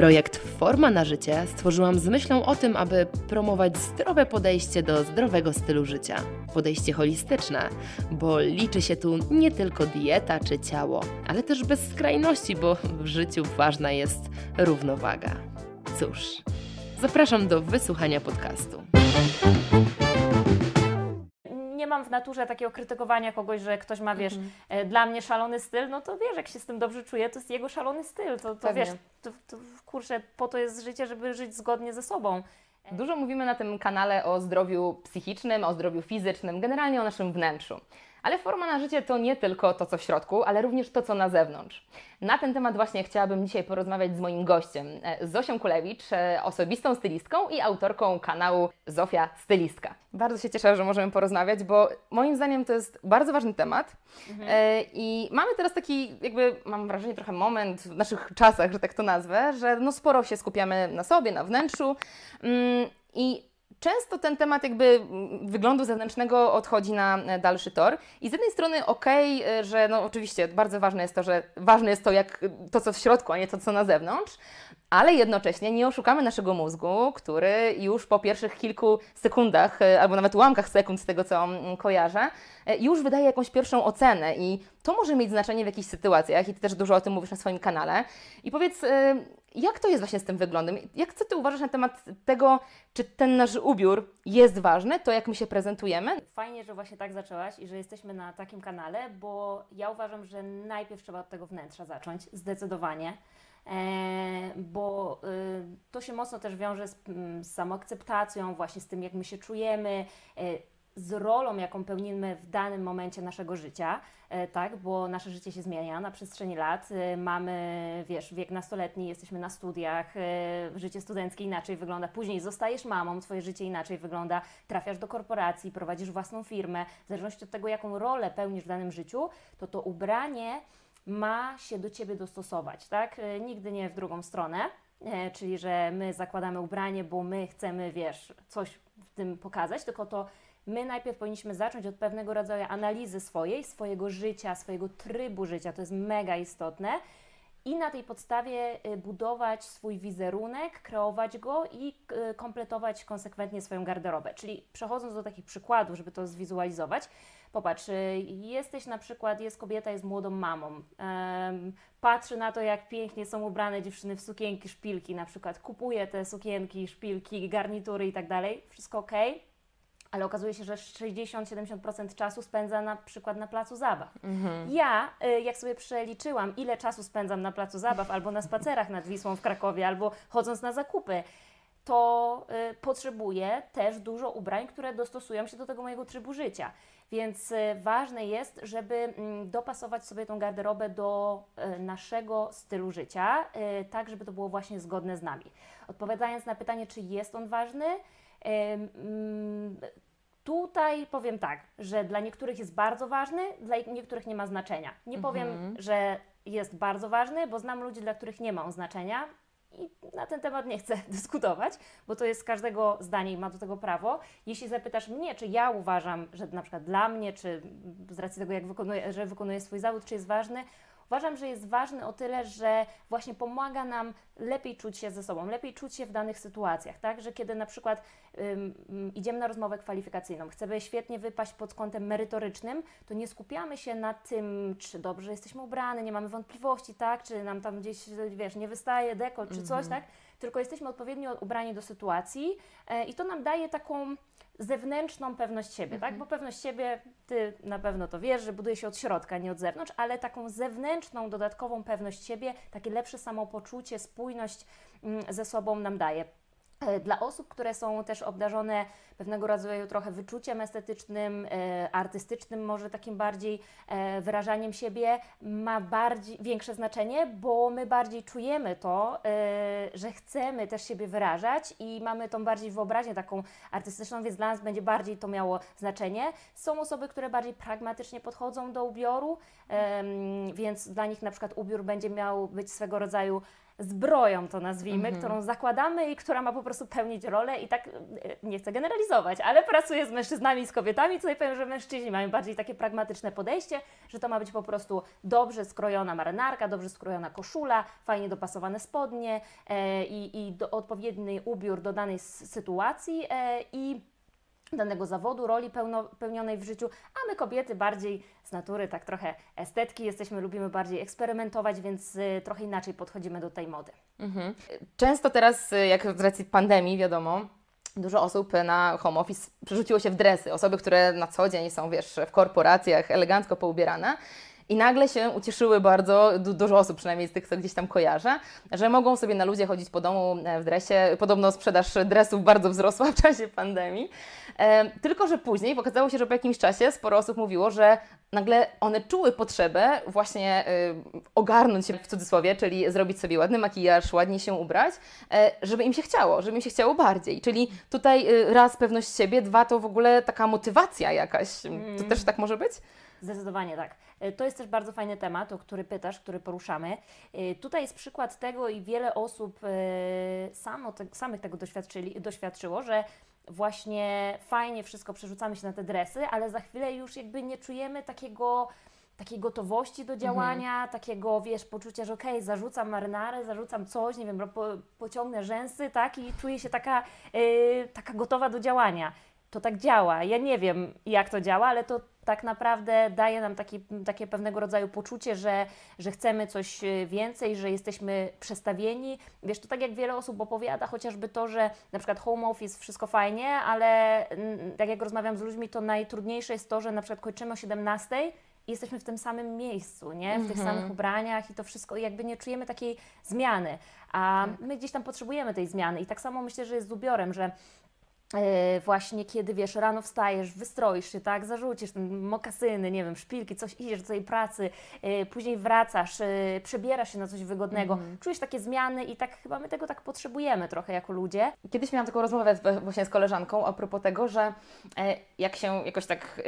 Projekt Forma na życie stworzyłam z myślą o tym, aby promować zdrowe podejście do zdrowego stylu życia. Podejście holistyczne, bo liczy się tu nie tylko dieta czy ciało, ale też bez skrajności, bo w życiu ważna jest równowaga. Cóż, zapraszam do wysłuchania podcastu nie mam w naturze takiego krytykowania kogoś, że ktoś ma, wiesz, mhm. E, dla mnie szalony styl, no to wiesz, jak się z tym dobrze czuje, to jest jego szalony styl. To, to wiesz, to, to, kurczę, po to jest życie, żeby żyć zgodnie ze sobą. Dużo mówimy na tym kanale o zdrowiu psychicznym, o zdrowiu fizycznym, generalnie o naszym wnętrzu. Ale forma na życie to nie tylko to, co w środku, ale również to, co na zewnątrz. Na ten temat właśnie chciałabym dzisiaj porozmawiać z moim gościem, e, Zosią Kulewicz, e, osobistą stylistką i autorką kanału Zofia Stylistka. Bardzo się cieszę, że możemy porozmawiać, bo moim zdaniem to jest bardzo ważny temat mhm. E, i mamy teraz taki, jakby mam wrażenie, trochę moment w naszych czasach, że tak to nazwę, że no sporo się skupiamy na sobie, na wnętrzu mm, i często ten temat jakby wyglądu zewnętrznego odchodzi na e, dalszy tor. I z jednej strony okej, okay, że no oczywiście bardzo ważne jest to, że ważne jest to, jak to, co w środku, a nie to, co na zewnątrz, ale jednocześnie nie oszukamy naszego mózgu, który już po pierwszych kilku sekundach, e, albo nawet ułamkach sekund z tego, co mm, kojarzę, e, już wydaje jakąś pierwszą ocenę i to może mieć znaczenie w jakichś sytuacjach i Ty też dużo o tym mówisz na swoim kanale. I powiedz, jak to jest właśnie z tym wyglądem? Jak co Ty uważasz na temat tego, czy ten nasz ubiór jest ważny, to jak my się prezentujemy? Fajnie, że właśnie tak zaczęłaś i że jesteśmy na takim kanale, bo ja uważam, że najpierw trzeba od tego wnętrza zacząć, zdecydowanie. E, bo y, to się mocno też wiąże z, mm, z samoakceptacją, właśnie z tym, jak my się czujemy, e, z rolą, jaką pełnimy w danym momencie naszego życia, e, tak, bo nasze życie się zmienia na przestrzeni lat. Mamy, wiesz, wiek nastoletni, jesteśmy na studiach, życie studenckie inaczej wygląda. Później zostajesz mamą, twoje życie inaczej wygląda, trafiasz do korporacji, prowadzisz własną firmę. W zależności od tego, jaką rolę pełnisz w danym życiu, to to ubranie ma się do ciebie dostosować, tak? Nigdy nie w drugą stronę. Czyli, że my zakładamy ubranie, bo my chcemy, wiesz, coś w tym pokazać, tylko to my najpierw powinniśmy zacząć od pewnego rodzaju analizy swojej, swojego życia, swojego trybu życia. To jest mega istotne. I na tej podstawie y, budować swój wizerunek, kreować go i kompletować konsekwentnie swoją garderobę. Czyli przechodząc do takich przykładów, żeby to zwizualizować, popatrz, y, jesteś na przykład, jest kobieta, jest młodą mamą, patrzy na to, jak pięknie są ubrane dziewczyny w sukienki, szpilki, na przykład kupuje te sukienki, szpilki, garnitury i tak dalej, wszystko ok, ale okazuje się, że 60-70% czasu spędza na przykład na placu zabaw. Mhm. Ja, y, jak sobie przeliczyłam, ile czasu spędzam na placu zabaw, albo na spacerach nad Wisłą w Krakowie, albo chodząc na zakupy, to y, potrzebuję też dużo ubrań, które dostosują się do tego mojego trybu życia. Więc y, ważne jest, żeby mm, dopasować sobie tą garderobę do naszego stylu życia, tak żeby to było właśnie zgodne z nami. Odpowiadając na pytanie, czy jest on ważny, Mm, tutaj powiem tak, że dla niektórych jest bardzo ważny, dla niektórych nie ma znaczenia. Nie mhm. powiem, że jest bardzo ważny, bo znam ludzi, dla których nie ma on znaczenia i na ten temat nie chcę dyskutować, bo to jest każdego zdanie i ma do tego prawo. Jeśli zapytasz mnie, czy ja uważam, że na przykład dla mnie, czy z racji tego, jak wykonuję, że wykonuję swój zawód, czy jest ważny, uważam, że jest ważny o tyle, że właśnie pomaga nam lepiej czuć się ze sobą, lepiej czuć się w danych sytuacjach, tak? Że kiedy na przykład idziemy na rozmowę kwalifikacyjną, chcemy świetnie wypaść pod kątem merytorycznym, to nie skupiamy się na tym, czy dobrze jesteśmy ubrane, nie mamy wątpliwości, tak? Czy nam tam gdzieś, wiesz, nie wystaje dekol, czy coś, mhm. tak? Tylko jesteśmy odpowiednio ubrani do sytuacji e, i to nam daje taką zewnętrzną pewność siebie, tak? mhm. tak? Bo pewność siebie, ty na pewno to wiesz, że buduje się od środka, nie od zewnątrz, ale taką zewnętrzną, dodatkową pewność siebie, takie lepsze samopoczucie, spójność mm, ze sobą nam daje. E, Dla osób, które są też obdarzone pewnego rodzaju trochę wyczuciem estetycznym, e, artystycznym, może takim bardziej e, wyrażaniem siebie, ma bardziej, większe znaczenie, bo my bardziej czujemy to, że chcemy też siebie wyrażać i mamy tą bardziej wyobraźnię taką artystyczną, więc dla nas będzie bardziej to miało znaczenie. Są osoby, które bardziej pragmatycznie podchodzą do ubioru, więc dla nich na przykład ubiór będzie miał być swego rodzaju zbroją, to nazwijmy, którą zakładamy i która ma po prostu pełnić rolę i tak, e, nie chcę generalizować, ale pracuję z mężczyznami i z kobietami, tutaj powiem, że mężczyźni mają bardziej takie pragmatyczne podejście, że to ma być po prostu dobrze skrojona marynarka, dobrze skrojona koszula, fajnie dopasowane spodnie e, i, i do, odpowiedni ubiór do danej sytuacji e, i danego zawodu, roli pełno, pełnionej w życiu, a my kobiety bardziej z natury, tak trochę estetki jesteśmy, lubimy bardziej eksperymentować, więc y, trochę inaczej podchodzimy do tej mody. Mhm. Często teraz, y, jak z racji pandemii, wiadomo, dużo osób na home office przerzuciło się w dresy. Osoby, które na co dzień są, wiesz, w korporacjach elegancko poubierane. I nagle się ucieszyły bardzo, du- dużo osób przynajmniej z tych, co gdzieś tam kojarzę, że mogą sobie na luzie chodzić po domu e, w dresie. Podobno sprzedaż dresów bardzo wzrosła w czasie pandemii. E, tylko, że później okazało się, że po jakimś czasie sporo osób mówiło, że nagle one czuły potrzebę właśnie y, ogarnąć się w cudzysłowie, czyli zrobić sobie ładny makijaż, ładnie się ubrać, e, żeby im się chciało, żeby im się chciało bardziej. Czyli tutaj y, raz pewność siebie, dwa to w ogóle taka motywacja jakaś. To też tak może być? Zdecydowanie tak. Y, To jest też bardzo fajny temat, o który pytasz, który poruszamy. Y, Tutaj jest przykład tego i wiele osób y, samo te, samych tego doświadczyli, doświadczyło, że właśnie fajnie wszystko przerzucamy się na te dresy, ale za chwilę już jakby nie czujemy takiego takiej gotowości do działania, takiego, wiesz, poczucia, że okej, zarzucam marynarę, zarzucam coś, nie wiem, po, pociągnę rzęsy, tak, i czuję się taka, y, taka gotowa do działania. To tak działa. Ja nie wiem, jak to działa, ale to tak naprawdę daje nam taki, takie pewnego rodzaju poczucie, że, że chcemy coś y, więcej, że jesteśmy przestawieni. Wiesz, to tak jak wiele osób opowiada, chociażby to, że na przykład home office, wszystko fajnie, ale mm, tak jak rozmawiam z ludźmi, to najtrudniejsze jest to, że na przykład kończymy o 17 i jesteśmy w tym samym miejscu, nie? W tych samych ubraniach i to wszystko, i jakby nie czujemy takiej zmiany. A my gdzieś tam potrzebujemy tej zmiany. I tak samo myślę, że jest z ubiorem, że e, właśnie kiedy wiesz, rano wstajesz, wystroisz się, tak, zarzucisz ten mokasyny, nie wiem, szpilki, coś, idziesz do tej pracy, e, później wracasz, e, przebierasz się na coś wygodnego, czujesz takie zmiany i tak chyba my tego tak potrzebujemy trochę jako ludzie. Kiedyś miałam taką rozmowę właśnie z koleżanką a propos tego, że e, jak się jakoś tak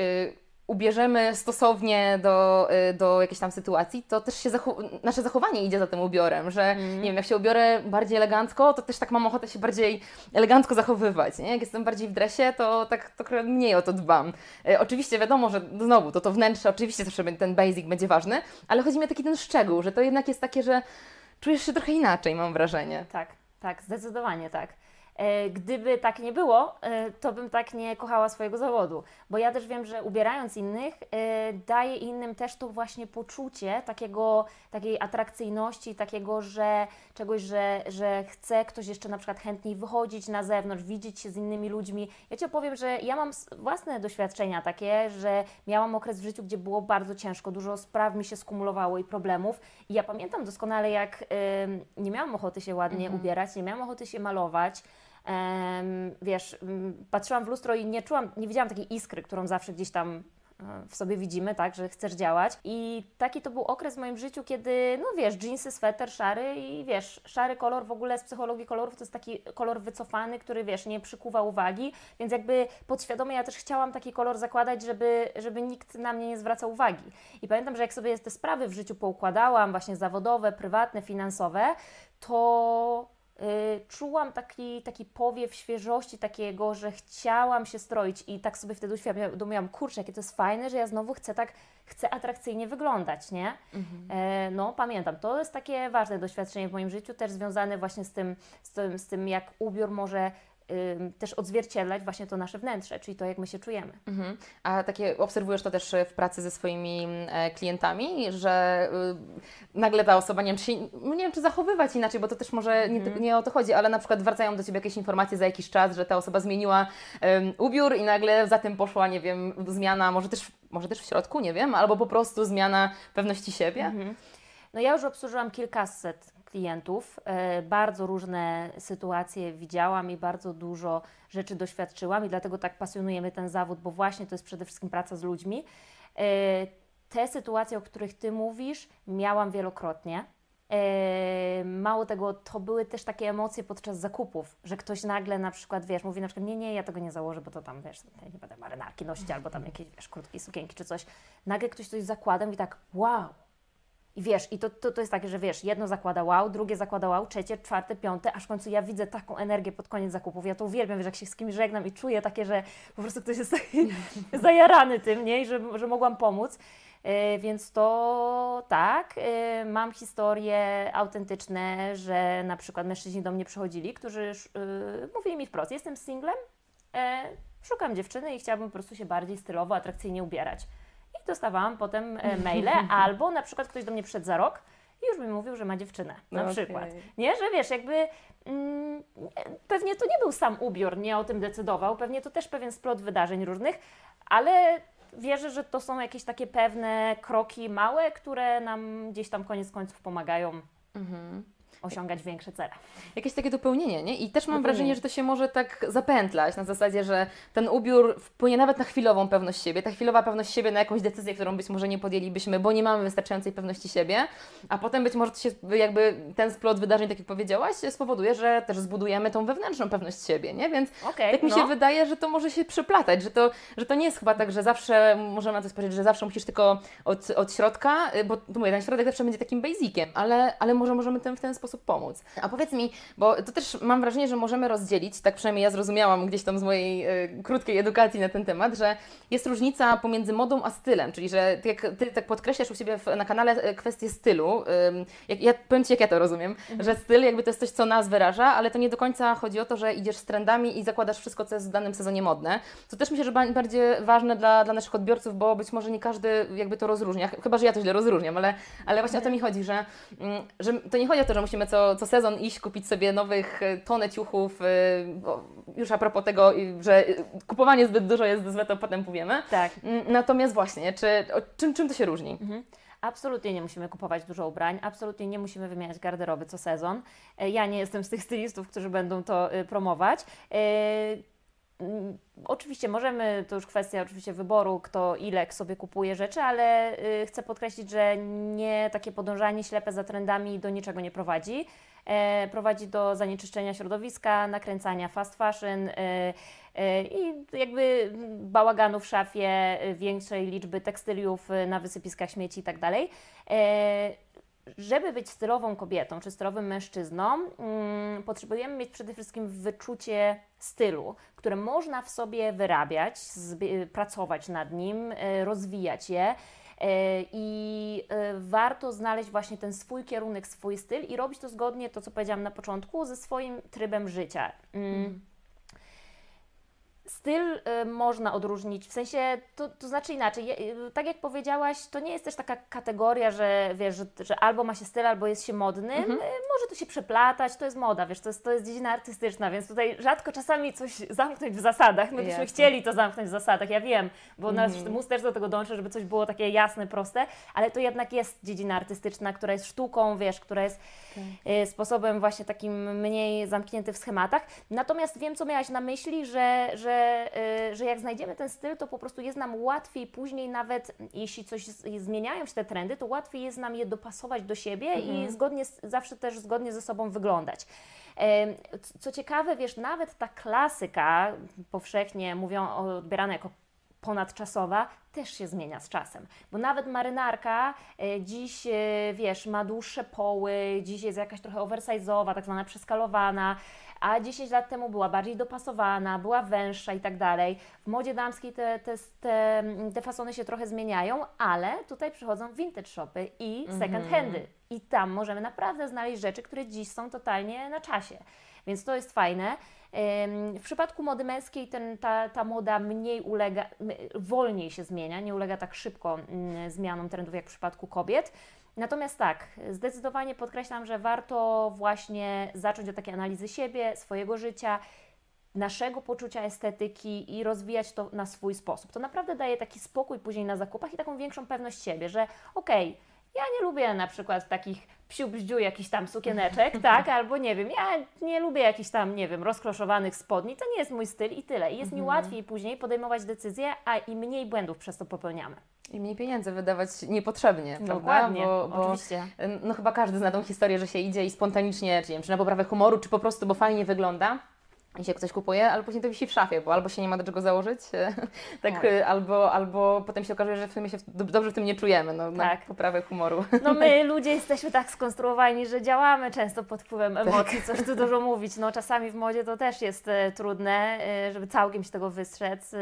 ubierzemy stosownie do, y, do jakiejś tam sytuacji, to też się zachu- nasze zachowanie idzie za tym ubiorem, że nie wiem, jak się ubiorę bardziej elegancko, to też tak mam ochotę się bardziej elegancko zachowywać, nie? Jak jestem bardziej w dresie, to tak trochę mniej o to dbam. E, oczywiście wiadomo, że znowu to to wnętrze, oczywiście zawsze ten basic będzie ważny, ale chodzi mi o taki ten szczegół, że to jednak jest takie, że czujesz się trochę inaczej, mam wrażenie. Tak, tak, zdecydowanie tak. E, Gdyby tak nie było, e, to bym tak nie kochała swojego zawodu, bo ja też wiem, że ubierając innych, e, daje innym też to właśnie poczucie takiego, takiej atrakcyjności, takiego, że czegoś, że, że chce ktoś jeszcze na przykład chętniej wychodzić na zewnątrz, widzieć się z innymi ludźmi. Ja Ci opowiem, że ja mam własne doświadczenia takie, że miałam okres w życiu, gdzie było bardzo ciężko, dużo spraw mi się skumulowało i problemów. I ja pamiętam doskonale, jak nie miałam ochoty się ładnie ubierać, nie miałam ochoty się malować, wiesz, patrzyłam w lustro i nie czułam, nie widziałam takiej iskry, którą zawsze gdzieś tam e, w sobie widzimy, tak, że chcesz działać. I taki to był okres w moim życiu, kiedy, no wiesz, dżinsy, sweter szary i wiesz, szary kolor w ogóle z psychologii kolorów to jest taki kolor wycofany, który wiesz, nie przykuwa uwagi, więc jakby podświadomie ja też chciałam taki kolor zakładać, żeby, żeby nikt na mnie nie zwracał uwagi. I pamiętam, że jak sobie te sprawy w życiu poukładałam, właśnie zawodowe, prywatne, finansowe, to czułam taki, taki powiew świeżości, takiego, że chciałam się stroić i tak sobie wtedy uświadomiłam, kurczę, jakie to jest fajne, że ja znowu chcę tak, chcę atrakcyjnie wyglądać, nie? E, no, pamiętam, to jest takie ważne doświadczenie w moim życiu, też związane właśnie z tym, z tym, z tym jak ubiór może też odzwierciedlać właśnie to nasze wnętrze, czyli to, jak my się czujemy. Mhm. A takie obserwujesz to też w pracy ze swoimi e, klientami, że y, nagle ta osoba, nie wiem, czy, się, no nie wiem, czy zachowywać inaczej, bo to też może nie, nie o to chodzi, ale na przykład wracają do Ciebie jakieś informacje za jakiś czas, że ta osoba zmieniła ubiór i nagle za tym poszła, nie wiem, zmiana, może też, może też w środku, nie wiem, albo po prostu zmiana pewności siebie. No ja już obsłużyłam kilkaset klientów, e, bardzo różne sytuacje widziałam i bardzo dużo rzeczy doświadczyłam i dlatego tak pasjonujemy ten zawód, bo właśnie to jest przede wszystkim praca z ludźmi. E, te sytuacje, o których Ty mówisz, miałam wielokrotnie. E, mało tego, to były też takie emocje podczas zakupów, że ktoś nagle na przykład, wiesz, mówi na przykład, nie, nie, ja tego nie założę, bo to tam, wiesz, nie będę marynarki nosić, albo tam jakieś, wiesz, krótkie sukienki czy coś. Nagle ktoś coś zakłada i tak, wow, i wiesz, i to, to, to jest takie, że wiesz, jedno zakłada wow, drugie zakłada wow, trzecie, czwarte, piąte, aż w końcu ja widzę taką energię pod koniec zakupów. Ja to uwielbiam, wiesz, jak się z kimś żegnam i czuję takie, że po prostu ktoś jest taki zajarany tym, nie? I że, że mogłam pomóc. Yy, więc to tak, yy, mam historie autentyczne, że na przykład mężczyźni do mnie przychodzili, którzy yy, mówili mi wprost, jestem singlem, szukam dziewczyny i chciałabym po prostu się bardziej stylowo, atrakcyjnie ubierać i dostawałam potem e, maile, albo na przykład ktoś do mnie przyszedł za rok i już mi mówił, że ma dziewczynę, na okay. przykład. Nie, że wiesz, jakby mm, pewnie to nie był sam ubiór, nie o tym decydował, pewnie to też pewien splot wydarzeń różnych, ale wierzę, że to są jakieś takie pewne kroki małe, które nam gdzieś tam koniec końców pomagają. Mhm osiągać większe cele. Jakieś takie dopełnienie, nie? I też mam wrażenie, że to się może tak zapętlać na zasadzie, że ten ubiór wpłynie nawet na chwilową pewność siebie, ta chwilowa pewność siebie na jakąś decyzję, którą być może nie podjęlibyśmy, bo nie mamy wystarczającej pewności siebie, a potem być może to się jakby ten splot wydarzeń, tak jak powiedziałaś, spowoduje, że też zbudujemy tą wewnętrzną pewność siebie, nie? Więc okay, tak mi się no. wydaje, że to może się przyplatać, że to, że to nie jest chyba tak, że zawsze, możemy na to spojrzeć, że zawsze musisz tylko od, od środka, bo tu mówię, ten środek zawsze będzie takim basiciem, ale, ale może możemy ten, w ten sposób sposób pomóc. A powiedz mi, bo to też mam wrażenie, że możemy rozdzielić, tak przynajmniej ja zrozumiałam gdzieś tam z mojej y, krótkiej edukacji na ten temat, że jest różnica pomiędzy modą a stylem, czyli że ty, jak, ty tak podkreślasz u siebie w, na kanale e, kwestię stylu, jak, ja powiem Ci, jak ja to rozumiem, mhm. że styl jakby to jest coś, co nas wyraża, ale to nie do końca chodzi o to, że idziesz z trendami i zakładasz wszystko, co jest w danym sezonie modne. To też myślę, że bardziej ważne dla, dla naszych odbiorców, bo być może nie każdy jakby to rozróżnia, chyba, że ja to źle rozróżniam, ale, ale właśnie o to mi chodzi, że, mm, że to nie chodzi o to, że musimy co, co sezon iść kupić sobie nowych e, tonę ciuchów. E, już a propos tego, że kupowanie zbyt dużo jest złe, to potem powiemy. Tak. Mm, natomiast właśnie, czy, czym, czym to się różni? Mhm. Absolutnie nie musimy kupować dużo ubrań, absolutnie nie musimy wymieniać garderoby co sezon. E, ja nie jestem z tych stylistów, którzy będą to promować. Oczywiście możemy, to już kwestia oczywiście wyboru, kto ile sobie kupuje rzeczy, ale y, chcę podkreślić, że nie takie podążanie ślepe za trendami do niczego nie prowadzi. E, prowadzi do zanieczyszczenia środowiska, nakręcania fast fashion e, e, i jakby bałaganu w szafie, większej liczby tekstyliów na wysypiskach śmieci itd. Tak żeby być stylową kobietą czy stylowym mężczyzną, mm, potrzebujemy mieć przede wszystkim wyczucie stylu, które można w sobie wyrabiać, pracować nad nim, rozwijać je. I warto znaleźć właśnie ten swój kierunek, swój styl i robić to zgodnie, to co powiedziałam na początku, ze swoim trybem życia. Mm. Styl y, można odróżnić, w sensie, to, to znaczy inaczej, y, tak jak powiedziałaś, to nie jest też taka kategoria, że wiesz, że, że albo ma się styl, albo jest się modnym, mhm. y, może to się przeplatać, to jest moda, wiesz, to jest, to jest dziedzina artystyczna, więc tutaj rzadko czasami coś zamknąć w zasadach, my byśmy chcieli to zamknąć w zasadach, ja wiem, bo mhm. nasz mus też do tego dąży, żeby coś było takie jasne, proste, ale to jednak jest dziedzina artystyczna, która jest sztuką, wiesz, która jest tak. sposobem właśnie takim mniej zamknięty w schematach, natomiast wiem, co miałaś na myśli, że, że że, y, że jak znajdziemy ten styl, to po prostu jest nam łatwiej później nawet, jeśli coś zmieniają się te trendy, to łatwiej jest nam je dopasować do siebie mhm. i zgodnie, zawsze też zgodnie ze sobą wyglądać. Co ciekawe, wiesz, nawet ta klasyka, powszechnie mówią odbierana jako ponadczasowa, też się zmienia z czasem. Bo nawet marynarka e, dziś, e, wiesz, ma dłuższe poły, dziś jest jakaś trochę oversize'owa, tak zwana przeskalowana, a 10 lat temu była bardziej dopasowana, była węższa i tak dalej. W modzie damskiej te, te, te, te fasony się trochę zmieniają, ale tutaj przychodzą vintage shopy i second mhm. handy. I tam możemy naprawdę znaleźć rzeczy, które dziś są totalnie na czasie. Więc to jest fajne. W przypadku mody męskiej ten, ta, ta moda mniej ulega, wolniej się zmienia, nie ulega tak szybko mm, zmianom trendów jak w przypadku kobiet. Natomiast tak, zdecydowanie podkreślam, że warto właśnie zacząć od takiej analizy siebie, swojego życia, naszego poczucia estetyki i rozwijać to na swój sposób. To naprawdę daje taki spokój później na zakupach i taką większą pewność siebie, że okej, okay, Ja nie lubię na przykład takich psiu bździu jakichś tam sukieneczek, tak, albo nie wiem, ja nie lubię jakichś tam, nie wiem, rozkroszowanych spodni, to nie jest mój styl i tyle. I jest mi łatwiej później podejmować decyzje, a i mniej błędów przez to popełniamy. I mniej pieniędzy wydawać niepotrzebnie, prawda? Dokładnie, Bo, bo oczywiście. no chyba każdy zna tą historię, że się idzie i spontanicznie, czy, nie wiem, czy na poprawę humoru, czy po prostu, bo fajnie wygląda. I się ktoś kupuje, ale później to wisi w szafie, bo albo się nie ma do czego założyć, tak, Tak. albo, albo potem się okazuje, że w sumie się dobrze w tym nie czujemy, no, na Tak. poprawę humoru. No my ludzie jesteśmy tak skonstruowani, że działamy często pod wpływem emocji, coś tu dużo mówić. No czasami w modzie to też jest e, trudne, e, żeby całkiem się tego wystrzec, e,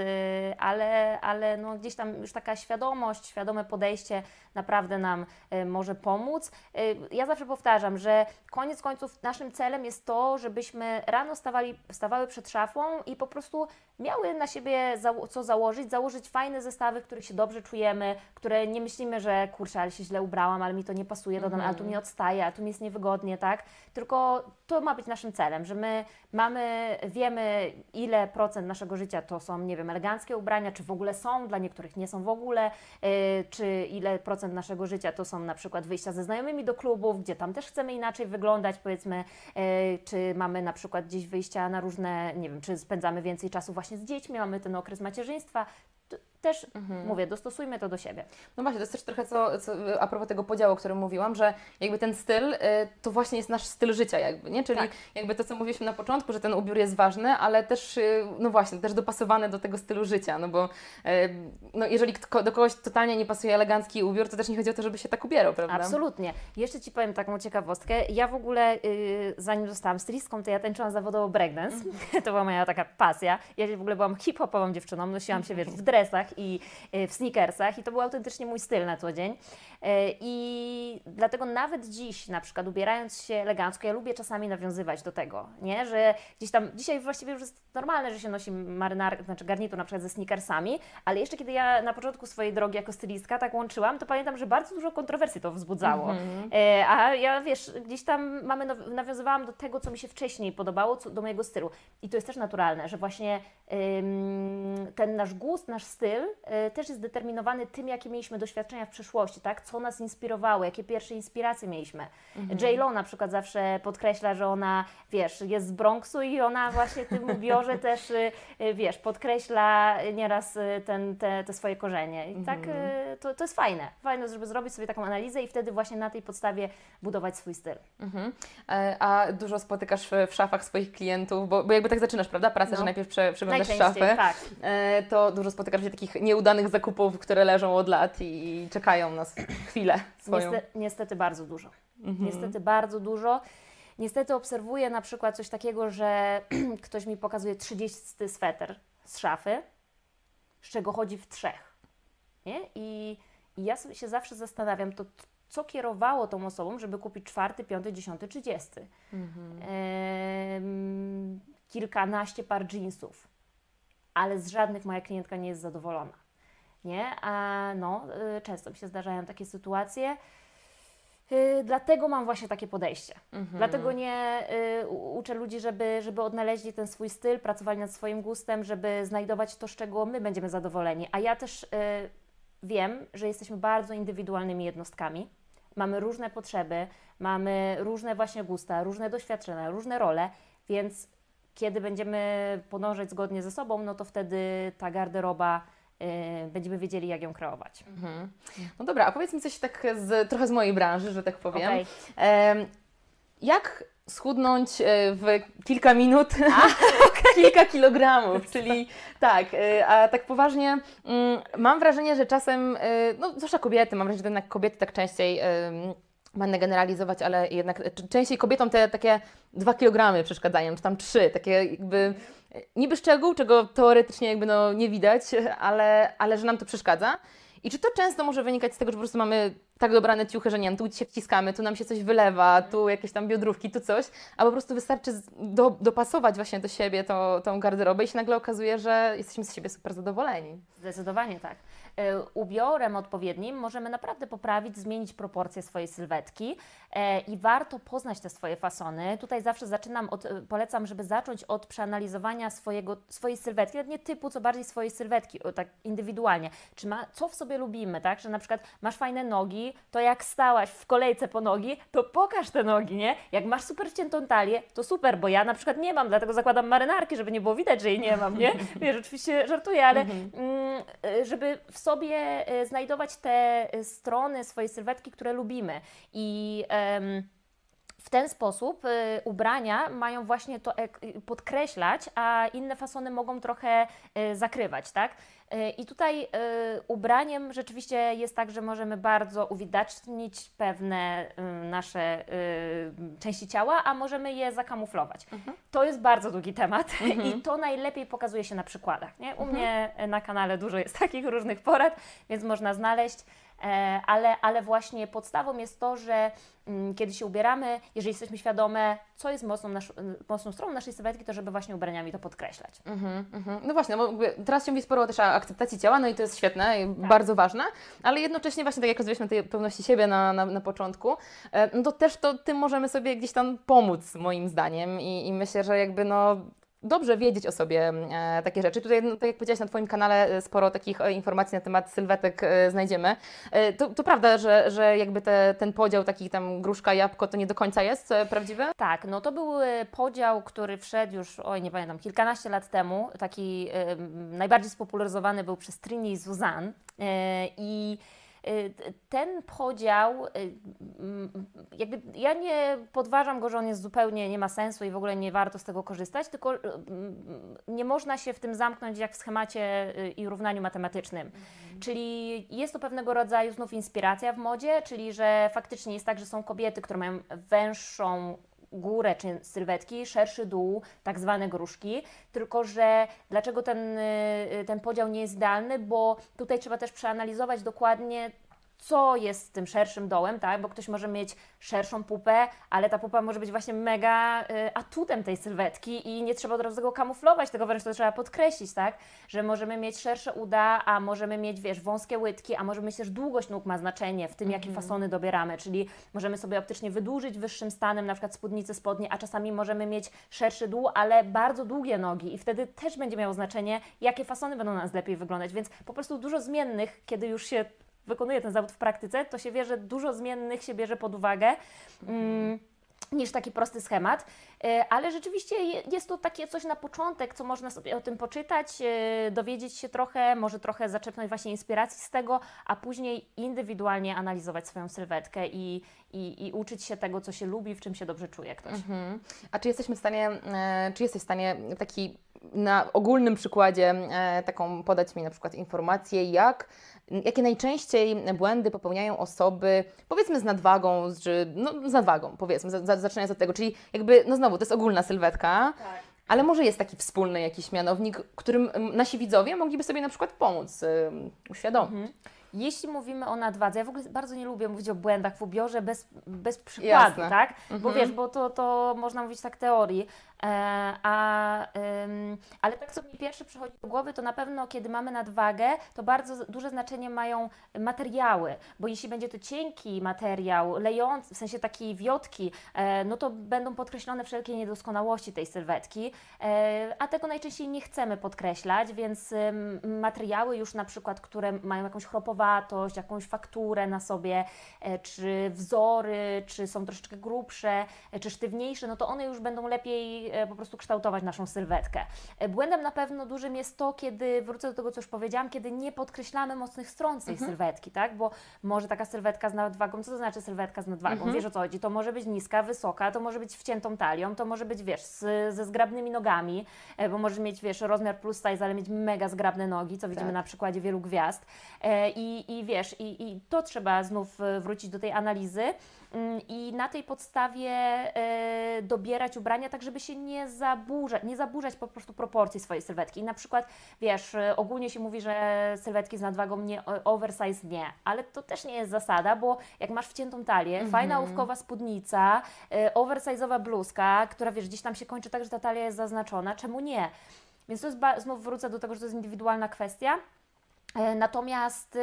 ale, ale no gdzieś tam już taka świadomość, świadome podejście naprawdę nam e, może pomóc. E, Ja zawsze powtarzam, że koniec końców naszym celem jest to, żebyśmy rano stawali, stawały przed szafą i po prostu miały na siebie zało- co założyć, założyć fajne zestawy, w których się dobrze czujemy, które nie myślimy, że kurczę, ale się źle ubrałam, ale mi to nie pasuje, dodam, ale tu mi odstaje, a tu mi jest niewygodnie, tak? Tylko to ma być naszym celem, że my mamy, wiemy ile procent naszego życia to są, nie wiem, eleganckie ubrania, czy w ogóle są, dla niektórych nie są w ogóle, yy, czy ile procent naszego życia to są na przykład wyjścia ze znajomymi do klubów, gdzie tam też chcemy inaczej wyglądać, powiedzmy, yy, czy mamy na przykład gdzieś wyjścia na różne, nie wiem, czy spędzamy więcej czasu właśnie z dziećmi, mamy ten okres macierzyństwa. Też mówię, dostosujmy to do siebie. No właśnie, to jest też trochę co, co a propos tego podziału, o którym mówiłam, że jakby ten styl y, to właśnie jest nasz styl życia jakby, nie? Czyli Tak. jakby to, co mówiliśmy na początku, że ten ubiór jest ważny, ale też, y, no właśnie, też dopasowany do tego stylu życia, no bo y, no jeżeli do kogoś totalnie nie pasuje elegancki ubiór, to też nie chodzi o to, żeby się tak ubierał, prawda? Absolutnie. Jeszcze Ci powiem taką ciekawostkę. Ja w ogóle, y, zanim zostałam stylistką, to ja tańczyłam zawodowo breakdance. Mhm. To była moja taka pasja. Ja w ogóle byłam hip-hopową dziewczyną. Nosiłam się, wiesz, w dresach i y, w sneakersach i to był autentycznie mój styl na co dzień. Y, I dlatego nawet dziś, na przykład ubierając się elegancko, ja lubię czasami nawiązywać do tego, nie? Że gdzieś tam, dzisiaj właściwie już jest normalne, że się nosi marynarkę, znaczy garnitur na przykład ze sneakersami, ale jeszcze kiedy ja na początku swojej drogi jako stylistka tak łączyłam, to pamiętam, że bardzo dużo kontrowersji to wzbudzało. E, a ja, wiesz, gdzieś tam mamy, naw- nawiązywałam do tego, co mi się wcześniej podobało, co, do mojego stylu. I to jest też naturalne, że właśnie ym, ten nasz gust, nasz styl y, też jest determinowany tym, jakie mieliśmy doświadczenia w przeszłości, tak? Co nas inspirowało, jakie pierwsze inspiracje mieliśmy. J-Lo na przykład zawsze podkreśla, że ona, wiesz, jest z Bronxu i ona właśnie tym ubiorze też, y, y, wiesz, podkreśla nieraz y, ten, te, te swoje korzenie. I tak y, to, to jest fajne. Fajne, żeby zrobić sobie taką analizę i wtedy właśnie na tej podstawie budować swój styl. Mhm. E, A dużo spotykasz w, szafach swoich klientów, bo, bo jakby tak zaczynasz, prawda? Pracę, No. że najpierw prze, przeglądasz szafę. tak. E, to dużo spotykasz się takich nieudanych zakupów, które leżą od lat i, czekają na s- chwilę swoją. Niestety, niestety bardzo dużo. Niestety bardzo dużo. Niestety obserwuję na przykład coś takiego, że ktoś mi pokazuje 30 sweter z szafy, z czego chodzi w trzech. Nie? I, I ja się zawsze zastanawiam, to co kierowało tą osobą, żeby kupić czwarty, piąty, dziesiąty, trzydziesty. Em, kilkanaście par jeansów, ale z żadnych moja klientka nie jest zadowolona. Nie? A no, y, często mi się zdarzają takie sytuacje. Y, Dlatego mam właśnie takie podejście. Dlatego nie y, uczę ludzi, żeby, żeby odnaleźli ten swój styl, pracowali nad swoim gustem, żeby znajdować to, z czego my będziemy zadowoleni. A ja też wiem, że jesteśmy bardzo indywidualnymi jednostkami. Mamy różne potrzeby, mamy różne właśnie gusta, różne doświadczenia, różne role, więc kiedy będziemy podążać zgodnie ze sobą, no to wtedy ta garderoba y, będziemy wiedzieli, jak ją kreować. Mhm. No dobra, a powiedz mi coś tak z, trochę z mojej branży, że tak powiem. Em, jak schudnąć e, w kilka minut kilka kilogramów, czyli tak, e, a tak poważnie mm, mam wrażenie, że czasem, e, no zwłaszcza kobiety, mam wrażenie, że jednak kobiety tak częściej będę generalizować, ale jednak e, częściej kobietom te takie dwa kilogramy przeszkadzają, czy tam trzy, takie jakby e, niby szczegół, czego teoretycznie jakby no nie widać, ale, ale że nam to przeszkadza. I czy to często może wynikać z tego, że po prostu mamy tak dobrane ciuchy, że nie wiem, tu się wciskamy, tu nam się coś wylewa, tu jakieś tam biodrówki, tu coś, a po prostu wystarczy do, dopasować właśnie do siebie to, tą garderobę i się nagle okazuje, że jesteśmy z siebie super zadowoleni. Zdecydowanie tak. E, ubiorem odpowiednim możemy naprawdę poprawić, zmienić proporcje swojej sylwetki e, i warto poznać te swoje fasony. Tutaj zawsze zaczynam od, e, polecam, żeby zacząć od przeanalizowania swojego, swojej sylwetki, nawet nie typu, co bardziej swojej sylwetki, tak indywidualnie. Czy ma, co w sobie lubimy, tak? Że na przykład masz fajne nogi, to jak stałaś w kolejce po nogi, to pokaż te nogi, nie? Jak masz super wciętą talię, to super, bo ja na przykład nie mam, dlatego zakładam marynarki, żeby nie było widać, że jej nie mam, nie? Wiesz, oczywiście żartuję, ale mm, y, żeby w sobie y, znajdować te y, strony swojej sylwetki, które lubimy. I em, w ten sposób y, ubrania mają właśnie to podkreślać, a inne fasony mogą trochę y, zakrywać, tak? Y, I tutaj y, ubraniem rzeczywiście jest tak, że możemy bardzo uwidacznić pewne y, nasze y, części ciała, a możemy je zakamuflować. To jest bardzo długi temat i to najlepiej pokazuje się na przykładach. Nie? U mnie y, na kanale dużo jest takich różnych porad, więc można znaleźć. E, ale, ale właśnie podstawą jest to, że mm, kiedy się ubieramy, jeżeli jesteśmy świadome, co jest mocną, nasz, mocną stroną naszej sylwetki, to żeby właśnie ubraniami to podkreślać. Mhm, mhm. No właśnie, no bo teraz się mówi sporo też o akceptacji ciała, no i to jest świetne, i bardzo ważne, ale jednocześnie właśnie tak jak rozmawialiśmy tej pewności siebie na, na, na początku, e, no to też to tym możemy sobie gdzieś tam pomóc moim zdaniem i, i myślę, że jakby no dobrze wiedzieć o sobie e, takie rzeczy. Tutaj, no, tak jak powiedziałaś, na Twoim kanale e, sporo takich e, informacji na temat sylwetek e, znajdziemy. E, to, to prawda, że, że jakby te, ten podział takich tam gruszka, jabłko to nie do końca jest e, prawdziwy? Tak, no to był podział, który wszedł już, oj nie pamiętam, kilkanaście lat temu. Taki najbardziej spopularyzowany był przez Trini i Suzanne. I ten podział, m, jakby ja nie podważam go, że on jest zupełnie, nie ma sensu i w ogóle nie warto z tego korzystać, tylko m, nie można się w tym zamknąć jak w schemacie i równaniu matematycznym. Czyli jest to pewnego rodzaju znów inspiracja w modzie, czyli że faktycznie jest tak, że są kobiety, które mają węższą górę czy sylwetki, szerszy dół, tak zwane gruszki, tylko że dlaczego ten, y, ten podział nie jest idealny, bo tutaj trzeba też przeanalizować dokładnie co jest z tym szerszym dołem, tak? Bo ktoś może mieć szerszą pupę, ale ta pupa może być właśnie mega y, atutem tej sylwetki i nie trzeba od razu tego kamuflować, tylko wręcz to trzeba podkreślić, tak? Że możemy mieć szersze uda, a możemy mieć, wiesz, wąskie łydki, a możemy mieć też długość nóg ma znaczenie w tym, jakie fasony dobieramy, czyli możemy sobie optycznie wydłużyć wyższym stanem, na przykład spódnicy spodnie, a czasami możemy mieć szerszy dół, ale bardzo długie nogi i wtedy też będzie miało znaczenie, jakie fasony będą na nas lepiej wyglądać, więc po prostu dużo zmiennych, kiedy już się wykonuje ten zawód w praktyce, to się wie, że dużo zmiennych się bierze pod uwagę. Mm, niż taki prosty schemat, E, ale rzeczywiście je- jest to takie coś na początek, co można sobie o tym poczytać, e, dowiedzieć się trochę, może trochę zaczerpnąć właśnie inspiracji z tego, a później indywidualnie analizować swoją sylwetkę i, i, i uczyć się tego, co się lubi, w czym się dobrze czuje ktoś. Mhm. A czy jesteśmy w stanie, e, czy jesteś w stanie taki na ogólnym przykładzie taką podać mi na przykład informację, jak, jakie najczęściej błędy popełniają osoby, powiedzmy z nadwagą, z, czy, no, z nadwagą, powiedzmy, za, za, zaczynając od tego, czyli jakby, no znowu, to jest ogólna sylwetka, ale może jest taki wspólny jakiś mianownik, którym mm, nasi widzowie mogliby sobie na przykład pomóc, ym, uświadomić. Jeśli mówimy o nadwadze, ja w ogóle bardzo nie lubię mówić o błędach w ubiorze bez, bez przykładu, Jasne. tak? Bo wiesz, bo to, to można mówić tak teorii, a, ym, ale tak co mi pierwsze przychodzi do głowy, to na pewno kiedy mamy nadwagę, to bardzo duże znaczenie mają materiały, bo jeśli będzie to cienki materiał, lejący, w sensie takiej wiotki, e, no to będą podkreślone wszelkie niedoskonałości tej sylwetki, e, a tego najczęściej nie chcemy podkreślać, więc materiały już na przykład, które mają jakąś chropowatość, jakąś fakturę na sobie, e, czy wzory, czy są troszeczkę grubsze, e, czy sztywniejsze, no to one już będą lepiej e, po prostu kształtować naszą sylwetkę. E, Błędem na pewno dużym jest to, kiedy, wrócę do tego, co już powiedziałam, kiedy nie podkreślamy mocnych stron tej sylwetki, tak? Bo może taka sylwetka z nadwagą, co to znaczy sylwetka z nadwagą? Wiesz o co chodzi? To może być niska, wysoka, to może być wciętą talią, to może być, wiesz, z, ze zgrabnymi nogami, e, bo może mieć, wiesz, rozmiar plus size, ale mieć mega zgrabne nogi, co widzimy Tak. na przykładzie wielu gwiazd. I, i wiesz, i, i to trzeba znów wrócić do tej analizy i na tej podstawie e, dobierać ubrania tak, żeby się nie zaburzać, nie zaburzać po prostu proporcji swojej sylwetki. I na przykład, wiesz, e, ogólnie się mówi, że sylwetki z nadwagą nie, oversize nie, ale to też nie jest zasada, bo jak masz wciętą talię, fajna łówkowa spódnica, e, oversize'owa bluzka, która wiesz, gdzieś tam się kończy tak, że ta talia jest zaznaczona, czemu nie? Więc to jest, znów wrócę do tego, że to jest indywidualna kwestia. Natomiast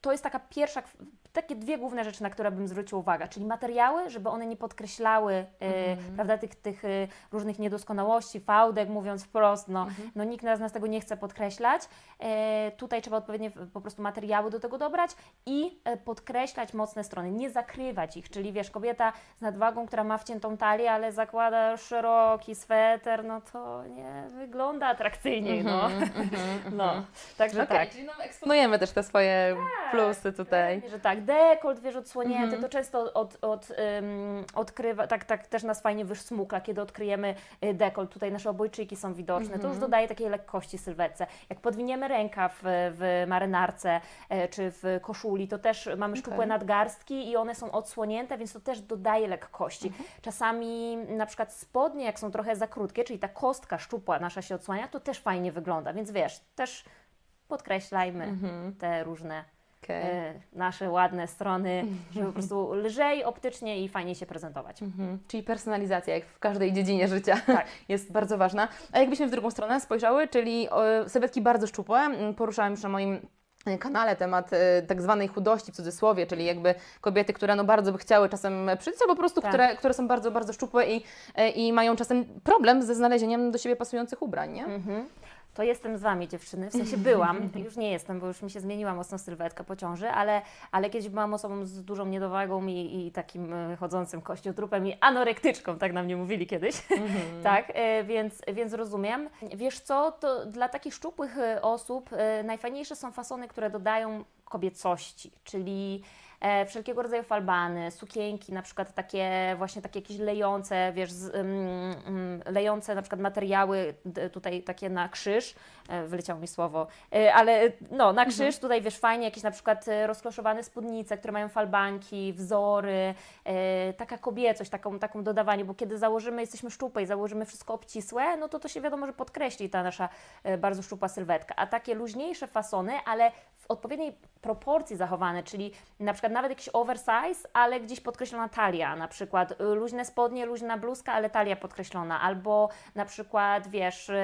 to jest taka pierwsza, takie dwie główne rzeczy, na które bym zwróciła uwagę, czyli materiały, żeby one nie podkreślały y, prawda, tych, tych y, różnych niedoskonałości, fałdek, mówiąc wprost, no, no nikt z nas tego nie chce podkreślać. E, tutaj trzeba odpowiednie po prostu materiały do tego dobrać i e, podkreślać mocne strony, nie zakrywać ich, czyli wiesz, kobieta z nadwagą, która ma wciętą talię, ale zakłada szeroki sweter, no to nie wygląda atrakcyjniej, no. no. Także Okej, tak. czyli no, eksponujemy też te swoje plusy tutaj. Że tak, dekolt, wiesz, odsłonięty, Mhm. to często od, od, ym, odkrywa, tak, tak też nas fajnie wysmukla, kiedy odkryjemy y, dekolt, tutaj nasze obojczyki są widoczne, to Mhm. już dodaje takiej lekkości sylwetce. Jak podwiniemy rękaw w, w marynarce e, czy w koszuli, to też mamy szczupłe Okej. nadgarstki i one są odsłonięte, więc to też dodaje lekkości. Mhm. Czasami na przykład spodnie, jak są trochę za krótkie, czyli ta kostka szczupła nasza się odsłania, to też fajnie wygląda, więc wiesz, też podkreślajmy Mhm. te różne Okej. e, nasze ładne strony, żeby po prostu lżej, optycznie i fajnie się prezentować. Mhm. Czyli personalizacja, jak w każdej dziedzinie życia, Tak. jest bardzo ważna. A jakbyśmy w drugą stronę spojrzały, czyli sylwetki bardzo szczupłe, m, poruszałam już na moim e, kanale temat e, tak zwanej chudości w cudzysłowie, czyli jakby kobiety, które no bardzo by chciały czasem przyjść, albo po prostu, Tak. które, które są bardzo, bardzo szczupłe i, e, i mają czasem problem ze znalezieniem do siebie pasujących ubrań, nie? Mhm. To jestem z Wami dziewczyny, w sensie byłam, już nie jestem, bo już mi się zmieniła mocno sylwetka po ciąży, ale, ale kiedyś byłam osobą z dużą niedowagą i, i takim e, chodzącym kościotrupem i anorektyczką, tak na mnie mówili kiedyś. tak, e, więc, więc rozumiem. Wiesz co, to dla takich szczupłych e, osób najfajniejsze są fasony, które dodają kobiecości, czyli wszelkiego rodzaju falbany, sukienki, na przykład takie właśnie takie jakieś lejące, wiesz, mm, mm, lejące na przykład materiały tutaj takie na krzyż, e, wyleciało mi słowo, e, ale no na krzyż tutaj wiesz fajnie jakieś na przykład e, rozkloszowane spódnice, które mają falbanki, wzory, e, taka kobiecość, taką, taką dodawanie, bo kiedy założymy, jesteśmy szczupłe i założymy wszystko obcisłe, no to to się wiadomo, że podkreśli ta nasza e, bardzo szczupła sylwetka, a takie luźniejsze fasony, ale w odpowiedniej proporcji zachowane, czyli na przykład nawet jakiś oversize, ale gdzieś podkreślona talia, na przykład y, luźne spodnie, luźna bluzka, ale talia podkreślona, albo na przykład wiesz, y,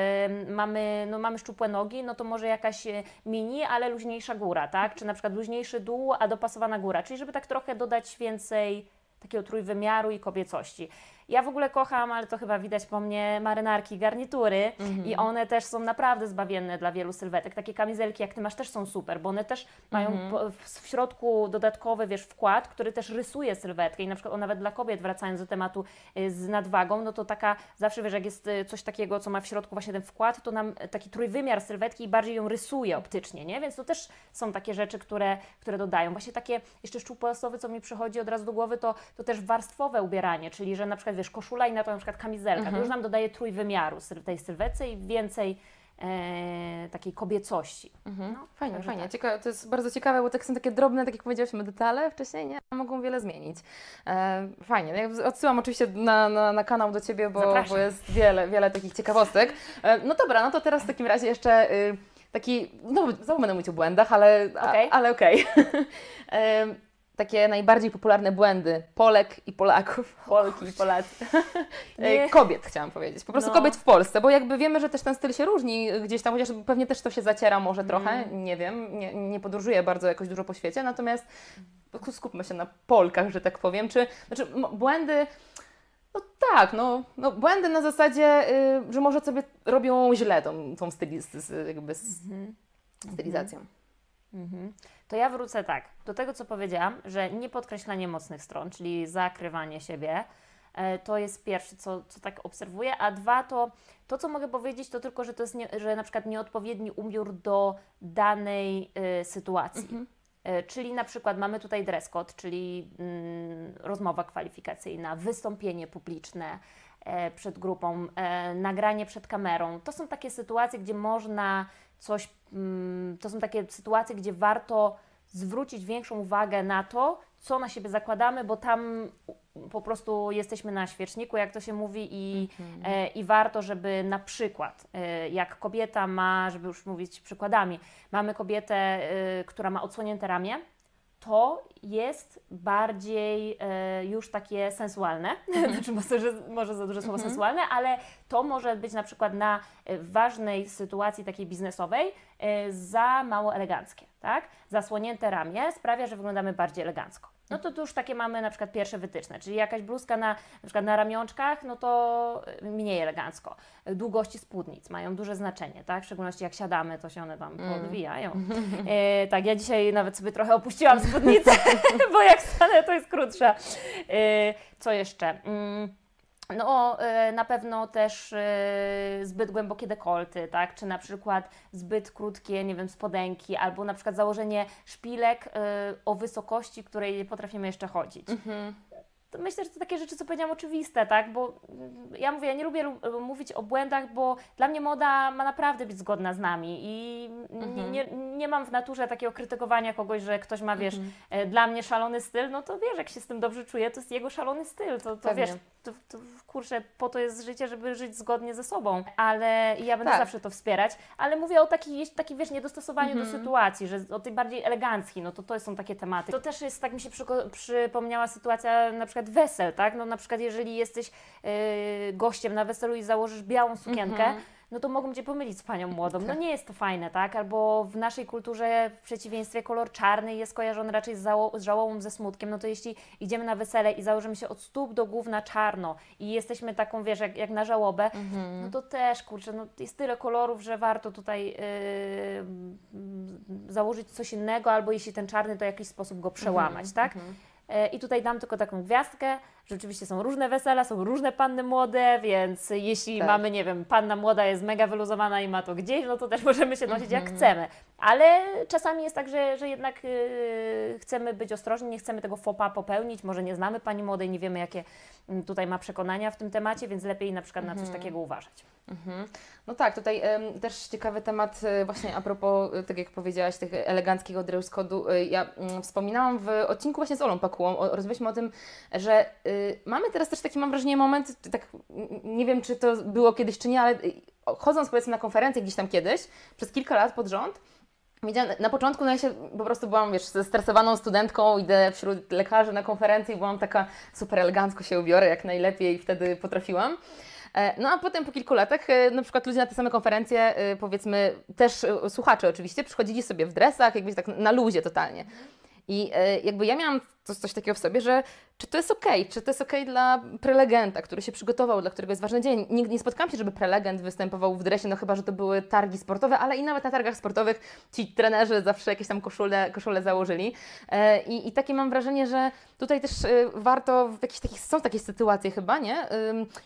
mamy, no mamy szczupłe nogi, no to może jakaś y, mini, ale luźniejsza góra, tak? Czy na przykład luźniejszy dół, a dopasowana góra, czyli żeby tak trochę dodać więcej takiego trójwymiaru i kobiecości. Ja w ogóle kocham, ale to chyba widać po mnie, marynarki, garnitury i one też są naprawdę zbawienne dla wielu sylwetek. Takie kamizelki jak Ty masz też są super, bo one też mają po, w, środku dodatkowy, wiesz, wkład, który też rysuje sylwetkę i na przykład nawet dla kobiet, wracając do tematu y, z nadwagą, no to taka, zawsze wiesz, jak jest y, coś takiego, co ma w środku właśnie ten wkład, to nam taki trójwymiar sylwetki i bardziej ją rysuje optycznie, nie? Więc to też są takie rzeczy, które, które dodają. Właśnie takie jeszcze szczupłe osoby, co mi przychodzi od razu do głowy, to, to też warstwowe ubieranie, czyli że na przykład wiesz, koszula i na to na przykład kamizelka, to już nam dodaje trójwymiaru tej sylwetce i więcej e, takiej kobiecości. Mhm. No, fajnie, fajnie. tak. Ciekawe, to jest bardzo ciekawe, bo tak są takie drobne, tak jak powiedziałyśmy, detale wcześniej, nie? Mogą wiele zmienić. E, fajnie. Ja odsyłam oczywiście na, na, na kanał do Ciebie, bo, bo jest wiele, wiele takich ciekawostek. E, no dobra, no to teraz w takim razie jeszcze y, taki, no znowu będę mówić o błędach, ale a- Okej. ale okej. E, Takie najbardziej popularne błędy Polek i Polaków, Polki i Polacy. E. Kobiet chciałam powiedzieć, po prostu No. kobiet w Polsce, bo jakby wiemy, że też ten styl się różni gdzieś tam, chociaż pewnie też to się zaciera może trochę, Mm. nie wiem, nie, nie podróżuję bardzo jakoś dużo po świecie, natomiast skupmy się na Polkach, że tak powiem, czy, znaczy błędy, no tak, no, no błędy na zasadzie, y, że może sobie robią źle tą, tą styli, z, z, jakby z, stylizacją. Mhm. To ja wrócę tak, do tego co powiedziałam, że nie podkreślanie mocnych stron, czyli zakrywanie siebie, e, to jest pierwsze, co, co tak obserwuję, a dwa to, to co mogę powiedzieć, to tylko, że to jest, nie, że na przykład nieodpowiedni ubiór do danej y, sytuacji. E, Czyli na przykład mamy tutaj dress code, czyli mm, rozmowa kwalifikacyjna, wystąpienie publiczne e, przed grupą, e, nagranie przed kamerą. To są takie sytuacje, gdzie można coś, mm, to są takie sytuacje, gdzie warto zwrócić większą uwagę na to, co na siebie zakładamy, bo tam po prostu jesteśmy na świeczniku, jak to się mówi, i, e, i warto, żeby na przykład, e, jak kobieta ma, żeby już mówić przykładami, mamy kobietę, e, która ma odsłonięte ramię, to jest bardziej e, już takie sensualne, znaczy może, może za duże słowo sensualne, ale to może być na przykład na e, ważnej sytuacji takiej biznesowej e, za mało eleganckie, tak? Zasłonięte ramię sprawia, że wyglądamy bardziej elegancko. No to tu już takie mamy na przykład pierwsze wytyczne, czyli jakaś bluzka na, na przykład na ramionczkach, no to mniej elegancko. Długości spódnic mają duże znaczenie, tak? W szczególności jak siadamy, to się one tam podwijają. E, tak, ja dzisiaj nawet sobie trochę opuściłam spódnicę, bo jak stanę, to jest krótsza. E, co jeszcze? Mm. No, e, na pewno też e, zbyt głębokie dekolty, tak? Czy na przykład zbyt krótkie, nie wiem, spodenki, albo na przykład założenie szpilek e, o wysokości, której nie potrafimy jeszcze chodzić. To myślę, że to takie rzeczy, co powiedziałam, oczywiste, tak? Bo mm, ja mówię, ja nie lubię lu- mówić o błędach, bo dla mnie moda ma naprawdę być zgodna z nami i nie, nie, nie mam w naturze takiego krytykowania kogoś, że ktoś ma, wiesz, e, dla mnie szalony styl, no to wiesz, jak się z tym dobrze czuje, to jest jego szalony styl, to, to Pewnie. wiesz, to, to kurczę, po to jest życie, żeby żyć zgodnie ze sobą, ale ja będę Tak. zawsze to wspierać, ale mówię o takiej, takiej wiesz, niedostosowaniu Mhm. do sytuacji, że o tej bardziej eleganckiej, no to to są takie tematy. To też jest, tak mi się przypomniała sytuacja na przykład wesel, tak, no na przykład jeżeli jesteś yy, gościem na weselu i założysz białą sukienkę, Mhm. No to mogą Cię pomylić z panią młodą. No nie jest to fajne, tak? Albo w naszej kulturze w przeciwieństwie kolor czarny jest kojarzony raczej z, zało- z żałobą, ze smutkiem. No to jeśli idziemy na wesele i założymy się od stóp do głów na czarno i jesteśmy taką, wiesz, jak, jak na żałobę, Mhm. no to też, kurczę, no jest tyle kolorów, że warto tutaj yy, założyć coś innego, albo jeśli ten czarny, to w jakiś sposób go przełamać, tak? E, I tutaj dam tylko taką gwiazdkę, że oczywiście są różne wesela, są różne panny młode, więc jeśli Tak. mamy, nie wiem, panna młoda jest mega wyluzowana i ma to gdzieś, no to też możemy się nosić jak Mhm. chcemy. Ale czasami jest tak, że, że jednak yy, chcemy być ostrożni, nie chcemy tego pas popełnić, może nie znamy pani młodej, nie wiemy jakie mm, tutaj ma przekonania w tym temacie, więc lepiej na przykład na coś takiego uważać. Mhm. No tak, tutaj też ciekawy temat e, właśnie a propos, e, tak jak powiedziałaś, tych eleganckiego dress code'u. E, ja mm, wspominałam w odcinku właśnie z Olą Pakułą, o, rozmawialiśmy o tym, że y, mamy teraz też taki, mam wrażenie, moment, tak nie wiem, czy to było kiedyś, czy nie, ale y, chodząc powiedzmy na konferencję gdzieś tam kiedyś, przez kilka lat pod rząd, na początku no ja się po prostu byłam, wiesz, zestresowaną studentką, idę wśród lekarzy na konferencję i byłam taka super elegancko się ubiorę, jak najlepiej wtedy potrafiłam. E, No a potem po kilku latach, e, na przykład ludzie na te same konferencje, e, powiedzmy, też słuchacze oczywiście, przychodzili sobie w dresach, jakby tak na luzie totalnie. I e, jakby ja miałam coś, coś takiego w sobie, że czy to jest okej, czy to jest okej dla prelegenta, który się przygotował, dla którego jest ważny dzień. Nigdy nie spotkałam się, żeby prelegent występował w dresie, no chyba, że to były targi sportowe, ale i nawet na targach sportowych ci trenerzy zawsze jakieś tam koszule, koszule założyli. E, I, I takie mam wrażenie, że tutaj też e, warto, w jakichś takich, są takie sytuacje chyba, nie?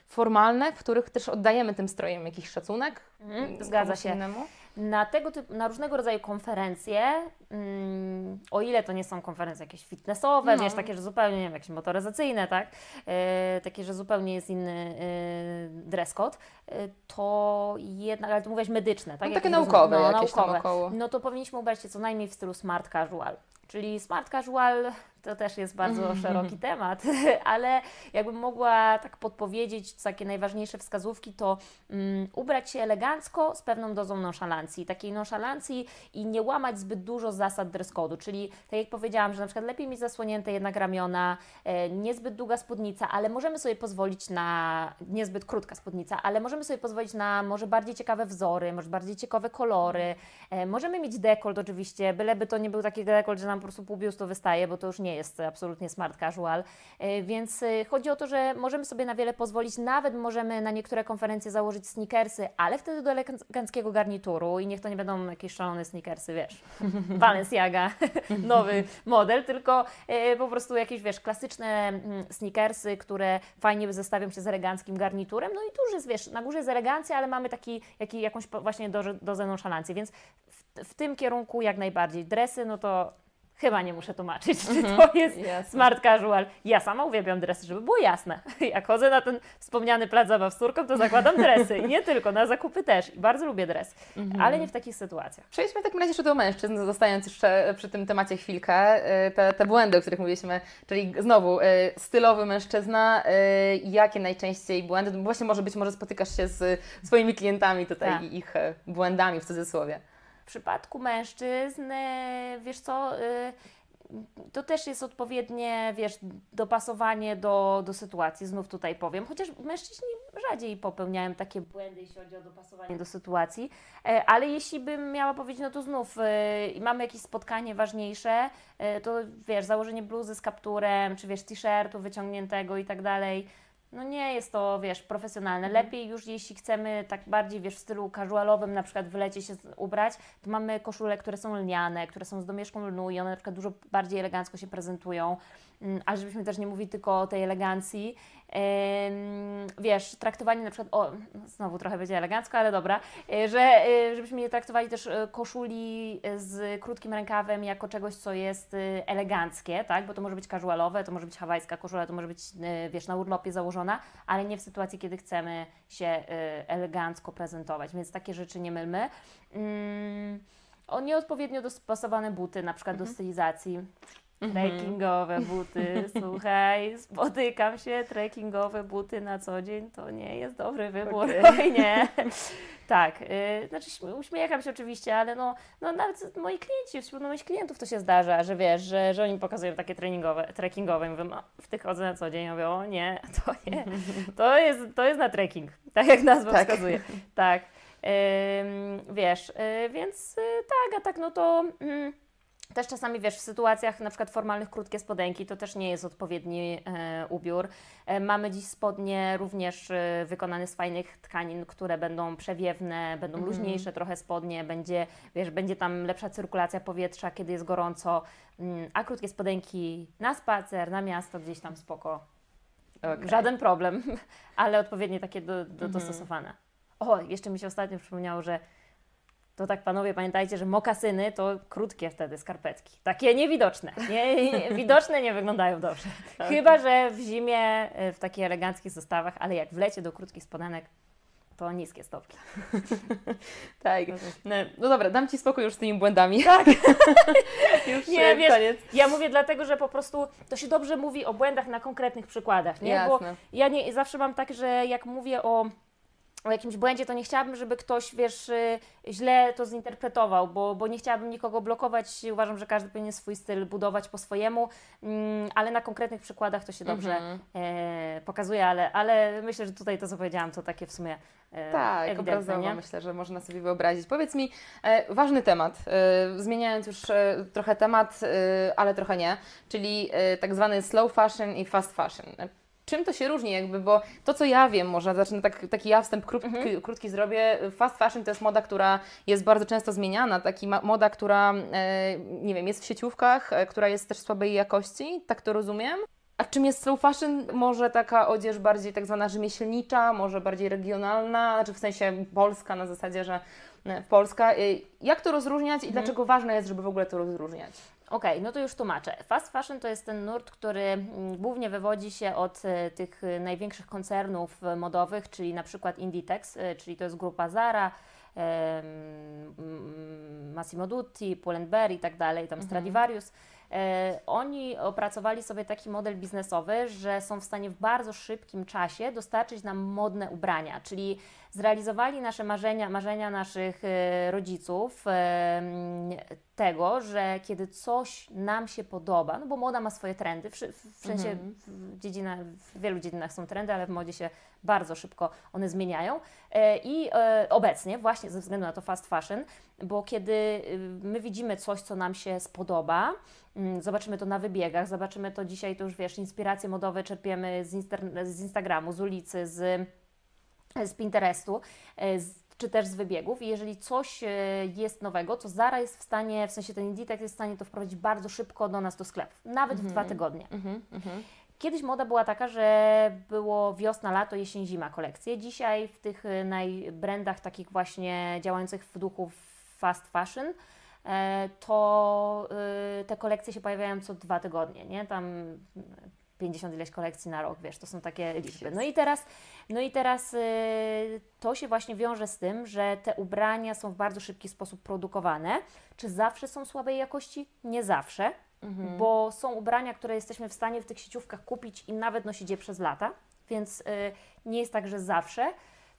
Formalne, w których też oddajemy tym strojem jakiś szacunek. Mhm, zgadza się. innemu. Na tego typu, na różnego rodzaju konferencje, mm, o ile to nie są konferencje jakieś fitnessowe, No. wiesz, takie, że zupełnie, nie wiem, jakieś motoryzacyjne, tak, e, takie, że zupełnie jest inny e, dress code, e, to jednak, ale ty mówiłaś medyczne, tak? No, takie naukowe no, jakieś tam naukowe. około. No to powinniśmy ubrać się co najmniej w stylu smart casual. Czyli smart casual to też jest bardzo szeroki temat, ale jakbym mogła tak podpowiedzieć takie najważniejsze wskazówki, to mm, ubrać się elegancko z pewną dozą nonszalancji. Takiej nonszalancji i nie łamać zbyt dużo zasad dress code'u. Czyli tak jak powiedziałam, że na przykład lepiej mieć zasłonięte jednak ramiona, e, niezbyt długa spódnica, ale możemy sobie pozwolić na niezbyt krótka spódnica, ale możemy sobie pozwolić na może bardziej ciekawe wzory, może bardziej ciekawe kolory. E, możemy mieć dekolt oczywiście, byleby to nie był taki dekolt, że nam po prostu pół biustu wystaje, bo to już nie jest absolutnie smart casual. E, Więc e, chodzi o to, że możemy sobie na wiele pozwolić, nawet możemy na niektóre konferencje założyć sneakersy, ale wtedy do eleganckiego garnituru i niech to nie będą jakieś szalone sneakersy, wiesz, Balenciaga, nowy model, tylko e, po prostu jakieś, wiesz, klasyczne mm, sneakersy, które fajnie zestawią się z eleganckim garniturem, no i tu jest, wiesz, na górze jest elegancja, ale mamy taki, jaki, jakąś właśnie dozę, nonszalancji, więc w, w tym kierunku jak najbardziej. Dresy, no to chyba nie muszę tłumaczyć, czy to jest Jasne. smart casual. Ja sama uwielbiam dresy, żeby było jasne. Jak chodzę na ten wspomniany plac zabaw z córką, to zakładam dresy i nie tylko, na zakupy też. I bardzo lubię dres, ale nie w takich sytuacjach. Przejdźmy w takim razie jeszcze do mężczyzn, zostając jeszcze przy tym temacie chwilkę. Y, Te, te błędy, o których mówiliśmy, czyli znowu y, stylowy mężczyzna, jakie najczęściej błędy, bo właśnie może być może spotykasz się z swoimi klientami tutaj Tak. i ich błędami w cudzysłowie. Przypadku mężczyzn, wiesz co, e, to też jest odpowiednie, wiesz, dopasowanie do, do sytuacji, znów tutaj powiem. Chociaż mężczyźni rzadziej popełniałem takie błędy, jeśli chodzi o dopasowanie do sytuacji, e, ale jeśli bym miała powiedzieć, no to znów e, mamy jakieś spotkanie ważniejsze, e, to wiesz, założenie bluzy z kapturem, czy wiesz, t-shirtu wyciągniętego i tak dalej, no nie jest to, wiesz, profesjonalne. Lepiej już jeśli chcemy tak bardziej, wiesz, w stylu casualowym na przykład wylecie się ubrać, to mamy koszule, które są lniane, które są z domieszką lnu i one na przykład dużo bardziej elegancko się prezentują. Mm, ale żebyśmy też nie mówili tylko o tej elegancji, wiesz, traktowanie na przykład, o, znowu trochę będzie elegancko, ale dobra, e, że e, żebyśmy nie traktowali też e, koszuli z krótkim rękawem jako czegoś, co jest eleganckie, tak, bo to może być casualowe, to może być hawajska koszula, to może być, wiesz, na urlopie założona, ale nie w sytuacji, kiedy chcemy się elegancko prezentować, więc takie rzeczy nie mylmy. Mm, o nieodpowiednio dostosowane buty, na przykład mhm. do stylizacji. Mhm. Trekkingowe buty, słuchaj, spotykam się, trekkingowe buty na co dzień to nie jest dobry wybór. Okay. nie. Tak, yy, znaczy uśmiecham się oczywiście, ale no, no nawet moi klienci, wśród moich klientów to się zdarza, że wiesz, że, że oni pokazują takie treningowe, trekkingowe i mówię, no, w tych chodzę na co dzień, ja mówię, o nie, to nie, to jest, to jest na trekking, tak jak nazwa tak. wskazuje. Tak, wiesz, yy, więc y, tak, a tak no to... Mm, też czasami, wiesz, w sytuacjach na przykład formalnych krótkie spodenki to też nie jest odpowiedni e, ubiór. E, mamy dziś spodnie również e, wykonane z fajnych tkanin, które będą przewiewne, będą mm. luźniejsze trochę spodnie, będzie, wiesz, będzie tam lepsza cyrkulacja powietrza, kiedy jest gorąco, mm, a krótkie spodenki na spacer, na miasto, gdzieś tam spoko. Okay. Żaden problem, ale odpowiednio takie do, do, mm. dostosowane. O, jeszcze mi się ostatnio przypomniało, że to tak panowie pamiętajcie, że mokasyny to krótkie wtedy skarpetki. Takie niewidoczne. Nie, nie, widoczne nie wyglądają dobrze. Tak. Chyba, że w zimie y, w takich eleganckich zestawach, ale jak wlecie do krótkich spodenek, to niskie stopki. tak. No, no, dobra, dam Ci spokój już z tymi błędami. Tak. już nie, wiesz, koniec. Ja mówię dlatego, że po prostu to się dobrze mówi o błędach na konkretnych przykładach, nie? Jasne. Bo ja nie, zawsze mam tak, że jak mówię o o jakimś błędzie, to nie chciałabym, żeby ktoś, wiesz, y, źle to zinterpretował, bo, bo nie chciałabym nikogo blokować. Uważam, że każdy powinien swój styl budować po swojemu, mm, ale na konkretnych przykładach to się dobrze mm -hmm. pokazuje, ale, ale myślę, że tutaj to, co powiedziałam, to takie w sumie e, Tak, obrazowo nie? myślę, że można sobie wyobrazić. Powiedz mi, e, ważny temat, e, zmieniając już e, trochę temat, e, ale trochę nie, czyli tak zwany slow fashion i fast fashion czym to się różni jakby, bo to co ja wiem, może zacznę tak, taki ja wstęp krótki, mhm. krótki zrobię, fast fashion to jest moda, która jest bardzo często zmieniana, taki moda, która e, nie wiem, jest w sieciówkach, e, która jest też słabej jakości, tak to rozumiem. A czym jest slow fashion? Może taka odzież bardziej tak zwana rzemieślnicza, może bardziej regionalna, znaczy w sensie polska na zasadzie, że e, Polska. Jak to rozróżniać i mhm. dlaczego ważne jest, żeby w ogóle to rozróżniać? Okej, okay, no to już tłumaczę. Fast fashion to jest ten nurt, który mm, głównie wywodzi się od e, tych e, największych koncernów e, modowych, czyli na przykład Inditex, czyli to jest grupa Zara, Massimo Dutti, Pull&Bear i tak dalej, tam mhm. Stradivarius. Oni opracowali sobie taki model biznesowy, że są w stanie w bardzo szybkim czasie dostarczyć nam modne ubrania, czyli zrealizowali nasze marzenia, marzenia naszych e, rodziców e, tego, że kiedy coś nam się podoba, no bo moda ma swoje trendy, w, w sensie mhm. w, w wielu dziedzinach są trendy, ale w modzie się bardzo szybko one zmieniają e, i obecnie właśnie ze względu na to fast fashion, bo kiedy my widzimy coś, co nam się spodoba, mm, zobaczymy to na wybiegach, zobaczymy to dzisiaj, to już wiesz, inspiracje modowe czerpiemy z, z Instagramu, z ulicy, z z Pinterestu, e, czy też z wybiegów. I jeżeli coś e, jest nowego, to Zara jest w stanie, w sensie ten Inditex jest w stanie to wprowadzić bardzo szybko do nas do sklepów, nawet w dwa mhm. tygodnie. Mhm, mhm. Kiedyś moda była taka, że było wiosna, lato, jesień, zima kolekcje. Dzisiaj w tych e, najbrandach takich właśnie działających w duchu fast fashion, to te kolekcje się pojawiają co dwa tygodnie, nie? Tam 50 ileś kolekcji na rok, wiesz, to są takie liczby. No i teraz, no i teraz y, to się właśnie wiąże z tym, że te ubrania są w bardzo szybki sposób produkowane. Czy zawsze są słabej jakości? Nie zawsze, mhm. bo są ubrania, które jesteśmy w stanie w tych sieciówkach kupić i nawet nosić je przez lata, więc y, nie jest tak, że zawsze.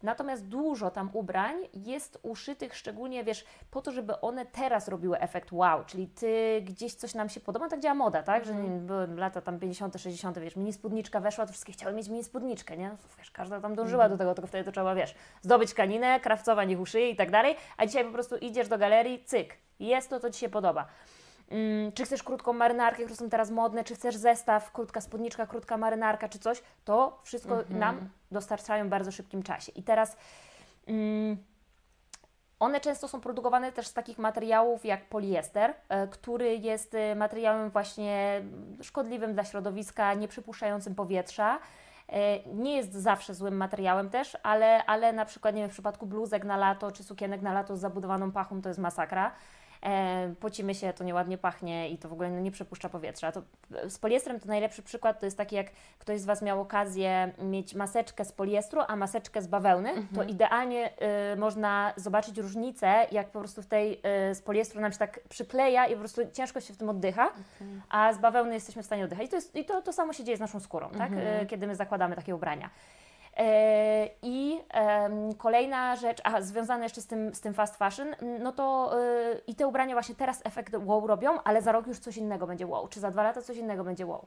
Natomiast dużo tam ubrań jest uszytych szczególnie, wiesz, po to, żeby one teraz robiły efekt wow, czyli ty gdzieś coś nam się podoba, tak działa moda, tak, że Mhm. były lata tam 50., 60., wiesz, mini spódniczka weszła, to wszystkie chciały mieć mini spódniczkę, nie? Wiesz, każda tam dążyła Mhm. do tego, tylko wtedy to trzeba, wiesz, zdobyć tkaninę, krawcować ich uszyje i tak dalej, a dzisiaj po prostu idziesz do galerii, cyk, jest to, co Ci się podoba. Mm, czy chcesz krótką marynarkę, które są teraz modne, czy chcesz zestaw, krótka spódniczka, krótka marynarka, czy coś, to wszystko nam dostarczają w bardzo szybkim czasie. I teraz mm, one często są produkowane też z takich materiałów jak poliester, e, który jest e, materiałem właśnie szkodliwym dla środowiska, nie przypuszczającym powietrza. E, Nie jest zawsze złym materiałem też, ale, ale na przykład nie wiem, w przypadku bluzek na lato czy sukienek na lato z zabudowaną pachą to jest masakra. E, pocimy się, to nieładnie pachnie i to w ogóle nie przepuszcza powietrza. To, z poliestrem to najlepszy przykład to jest taki, jak ktoś z Was miał okazję mieć maseczkę z poliestru, a maseczkę z bawełny, to idealnie y, można zobaczyć różnicę, jak po prostu w tej y, z poliestru nam się tak przykleja i po prostu ciężko się w tym oddycha, a z bawełny jesteśmy w stanie oddychać. I to, jest, i to, to samo się dzieje z naszą skórą, tak? Y, kiedy my zakładamy takie ubrania. E, I kolejna rzecz, a związana jeszcze z tym, z tym fast fashion, no to y, i te ubrania właśnie teraz efekt wow robią, ale za rok już coś innego będzie wow, czy za dwa lata coś innego będzie wow.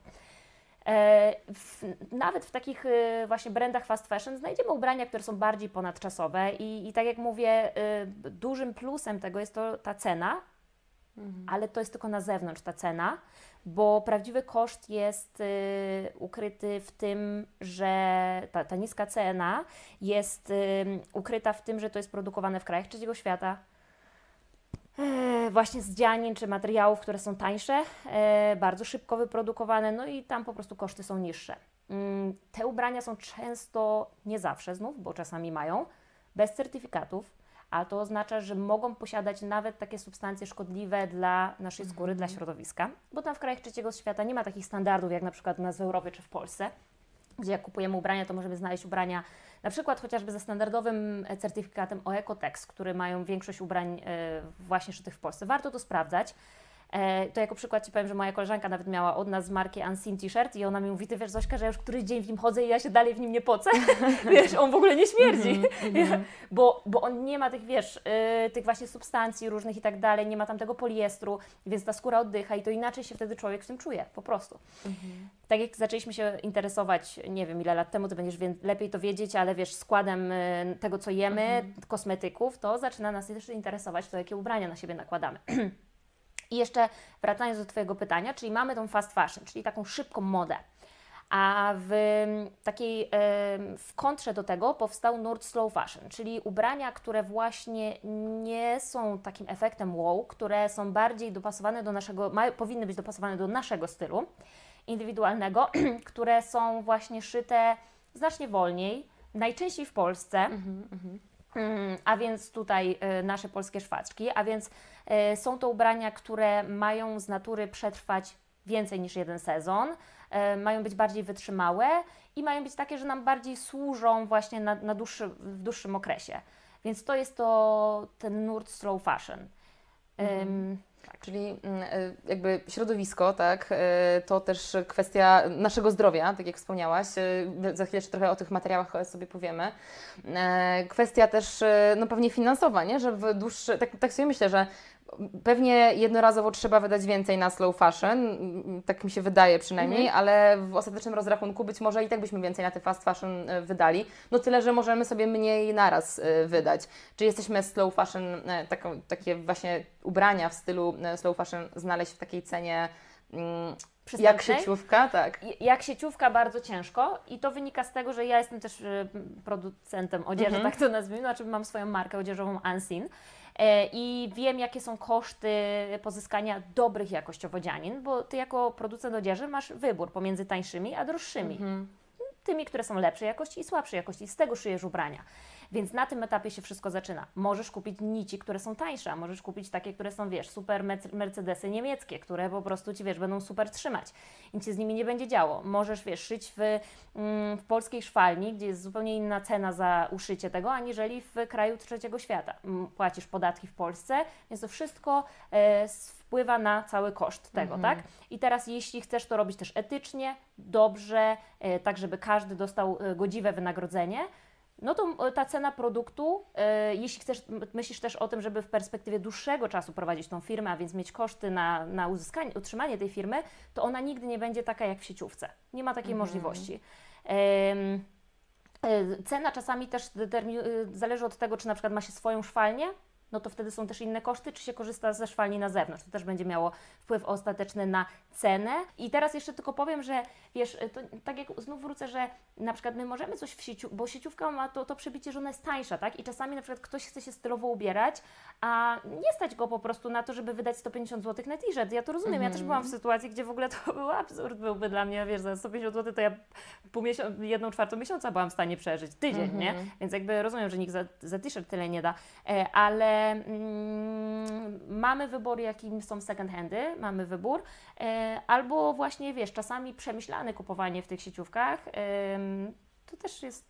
E, w, nawet w takich y, właśnie brandach fast fashion znajdziemy ubrania, które są bardziej ponadczasowe i, i tak jak mówię, y, dużym plusem tego jest to ta cena, ale to jest tylko na zewnątrz ta cena, bo prawdziwy koszt jest y, ukryty w tym, że ta, ta niska cena jest y, ukryta w tym, że to jest produkowane w krajach trzeciego świata. E, właśnie z dzianin czy materiałów, które są tańsze, e, bardzo szybko wyprodukowane, no i tam po prostu koszty są niższe. Mm, Te ubrania są często, nie zawsze znów, bo czasami mają, bez certyfikatów, a to oznacza, że mogą posiadać nawet takie substancje szkodliwe dla naszej skóry, dla środowiska, bo tam w krajach trzeciego świata nie ma takich standardów jak na przykład u nas w Europie czy w Polsce, gdzie jak kupujemy ubrania, to możemy znaleźć ubrania na przykład chociażby ze standardowym e, certyfikatem OECOTEX, który mają większość ubrań e, właśnie szytych w Polsce. Warto to sprawdzać. E, To jako przykład Ci powiem, że moja koleżanka nawet miała od nas z marki Unseen T-shirt i ona mi mówi, Ty wiesz Zośka, że ja już któryś dzień w nim chodzę i ja się dalej w nim nie pocę. wiesz, on w ogóle nie śmierdzi. bo, bo on nie ma tych, wiesz, y, tych właśnie substancji różnych i tak dalej, nie ma tam tego poliestru, więc ta skóra oddycha i to inaczej się wtedy człowiek w tym czuje, po prostu. Tak jak zaczęliśmy się interesować, nie wiem ile lat temu, Ty będziesz lepiej to wiedzieć, ale wiesz, składem y, tego, co jemy, kosmetyków, to zaczyna nas też interesować to, jakie ubrania na siebie nakładamy. I jeszcze wracając do Twojego pytania, czyli mamy tą fast fashion, czyli taką szybką modę. A w mm, takiej w kontrze do tego powstał Nord Slow Fashion, czyli ubrania, które właśnie nie są takim efektem wow, które są bardziej dopasowane do naszego, powinny być dopasowane do naszego stylu indywidualnego, które są właśnie szyte znacznie wolniej, najczęściej w Polsce. Mm, A więc tutaj y, nasze polskie szwaczki, a więc y, są to ubrania, które mają z natury przetrwać więcej niż jeden sezon, y, mają być bardziej wytrzymałe i mają być takie, że nam bardziej służą właśnie na, na dłuższy, w dłuższym okresie. Więc to jest to ten nurt slow fashion. Ym, Czyli mm, y, jakby środowisko, tak, y, to też kwestia naszego zdrowia, tak jak wspomniałaś. Y, Za chwilę jeszcze trochę o tych materiałach sobie powiemy. E, Kwestia też no pewnie finansowa, nie? że w dłuższy, tak, tak sobie myślę, że pewnie jednorazowo trzeba wydać więcej na slow fashion, mm, tak mi się wydaje przynajmniej, ale w ostatecznym rozrachunku być może i tak byśmy więcej na te fast fashion y, wydali. No tyle, że możemy sobie mniej naraz y, wydać. Czy jesteśmy slow fashion, e, taką, takie właśnie ubrania w stylu e, slow fashion znaleźć w takiej cenie mm, jak sieciówka? Tak. jak sieciówka bardzo ciężko i to wynika z tego, że ja jestem też producentem odzieży, tak to nazwijmy, znaczy mam swoją markę odzieżową Unseen e, i wiem jakie są koszty pozyskania dobrych jakościowo dzianin, bo Ty jako producent odzieży masz wybór pomiędzy tańszymi a droższymi. Tymi, które są lepszej jakości i słabszej jakości, z tego szyjesz ubrania. Więc na tym etapie się wszystko zaczyna. Możesz kupić nici, które są tańsze, a możesz kupić takie, które są, wiesz, super Mercedesy niemieckie, które po prostu Ci, wiesz, będą super trzymać. Nic się z nimi nie będzie działo. Możesz, wiesz, szyć w, mm, w polskiej szwalni, gdzie jest zupełnie inna cena za uszycie tego, aniżeli w kraju trzeciego świata. Płacisz podatki w Polsce, więc to wszystko e, wpływa na cały koszt tego, tak? I teraz jeśli chcesz to robić też etycznie, dobrze, e, tak żeby każdy dostał e, godziwe wynagrodzenie, no to ta cena produktu, e, jeśli chcesz, myślisz też o tym, żeby w perspektywie dłuższego czasu prowadzić tą firmę, a więc mieć koszty na, na uzyskanie, utrzymanie tej firmy, to ona nigdy nie będzie taka jak w sieciówce. Nie ma takiej mhm. możliwości. Cena czasami też zależy od tego, czy na przykład ma się swoją szwalnię, no to wtedy są też inne koszty, czy się korzysta ze szwalni na zewnątrz. To też będzie miało wpływ ostateczny na cenę. I teraz jeszcze tylko powiem, że wiesz, to, tak jak znów wrócę, że na przykład my możemy coś w sieciu, bo sieciówka ma to, to przebicie, że ona jest tańsza, tak? I czasami na przykład ktoś chce się stylowo ubierać, a nie stać go po prostu na to, żeby wydać 150 zł na t-shirt. Ja to rozumiem, ja też byłam w mhm. sytuacji, gdzie w ogóle to był absurd byłby dla mnie, wiesz, za 150 zł to ja pół miesiąca, jedną czwartą miesiąca byłam w stanie przeżyć, tydzień, nie? Mhm. Więc jakby rozumiem, że nikt za, za t-shirt tyle nie da, e, ale mm, mamy wybór, jakim są second handy, mamy wybór, e, albo właśnie, wiesz, czasami przemyślane kupowanie w tych sieciówkach, to też jest,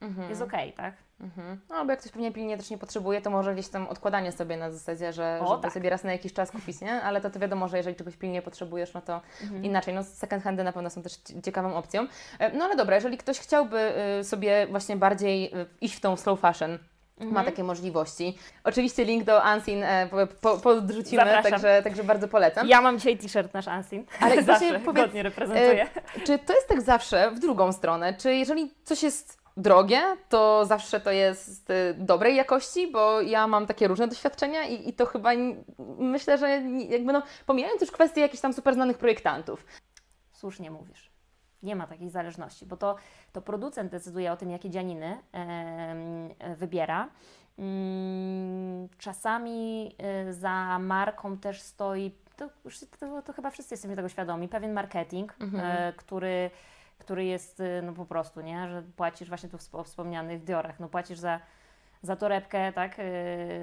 mhm. jest okej, okay, tak? Mhm. No, bo jak ktoś pewnie pilnie też nie potrzebuje, to może gdzieś tam odkładanie sobie na zasadzie, że o, żeby tak. sobie raz na jakiś czas kupić, nie? Ale to, to wiadomo, że jeżeli czegoś pilnie potrzebujesz, no to mhm. inaczej. No second handy na pewno są też ciekawą opcją. E, no ale dobra, jeżeli ktoś chciałby y, sobie właśnie bardziej y, iść w tą slow fashion, Mhm. ma takie możliwości. Oczywiście link do Unseen e, po, podrzucimy, także, także bardzo polecam. Ja mam dzisiaj t-shirt nasz Unseen, ale zawsze powiedz, godnie reprezentuję. E, czy to jest tak zawsze w drugą stronę? Czy jeżeli coś jest drogie, to zawsze to jest y, dobrej jakości, bo ja mam takie różne doświadczenia i, i to chyba myślę, że jakby no, pomijając już kwestie jakichś tam super znanych projektantów. Słusznie mówisz. Nie ma takiej zależności, bo to, to producent decyduje o tym, jakie dzianiny e, wybiera. Mm, czasami e, za marką też stoi, to, to, to, chyba wszyscy jesteśmy tego świadomi, pewien marketing, mhm. e, który który jest y, no po prostu, nie, że płacisz właśnie tu o wspomnianych Diorach, no płacisz za, za torebkę, tak, yy,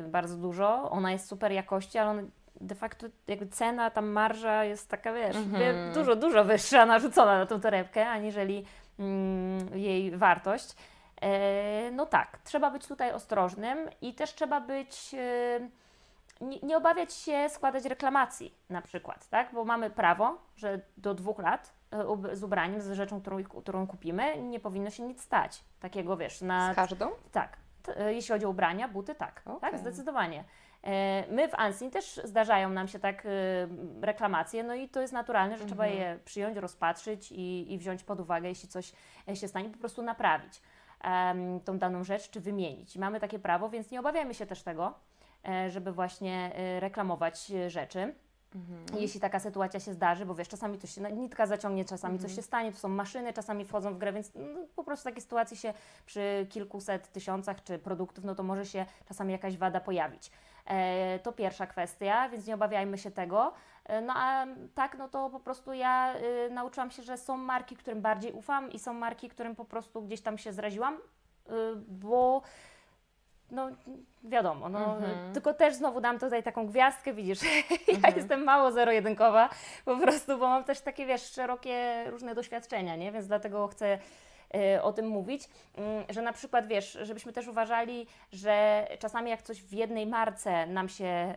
bardzo dużo, ona jest super jakości, ale on de facto jakby cena, tam marża jest taka, wiesz, mm-hmm. dużo, dużo wyższa narzucona na tą torebkę, aniżeli mm, jej wartość. E, no tak, trzeba być tutaj ostrożnym i też trzeba być, e, nie, nie, obawiać się składać reklamacji na przykład, tak? Bo mamy prawo, że do dwóch lat E, z ubraniem, z rzeczą, którą, którą kupimy, nie powinno się nic stać. Takiego, wiesz, na... Z każdą? Tak. E, jeśli chodzi o ubrania, buty, tak. Okay. Tak, zdecydowanie. E, my w Ansin też zdarzają nam się tak reklamacje, no i to jest naturalne, że trzeba mhm. je przyjąć, rozpatrzyć i, i wziąć pod uwagę, jeśli coś się stanie, po prostu naprawić tą daną rzecz, czy wymienić. Mamy takie prawo, więc nie obawiamy się też tego, żeby właśnie reklamować rzeczy. Mhm. Jeśli taka sytuacja się zdarzy, bo wiesz, czasami coś się nitka zaciągnie, czasami mhm. coś się stanie, to są maszyny, czasami wchodzą w grę, więc no, po prostu takie sytuacje się przy kilkuset tysiącach czy produktów, no to może się czasami jakaś wada pojawić. E, to pierwsza kwestia, więc nie obawiajmy się tego. E, no a tak, no to po prostu ja y, nauczyłam się, że są marki, którym bardziej ufam i są marki, którym po prostu gdzieś tam się zraziłam, bo no wiadomo, no, mhm. tylko też znowu dam tutaj taką gwiazdkę, widzisz, ja mhm. jestem mało zero-jedynkowa po prostu, bo mam też takie, wiesz, szerokie różne doświadczenia, nie, więc dlatego chcę o tym mówić, mm, że na przykład wiesz, żebyśmy też uważali, że czasami jak coś w jednej marce nam się,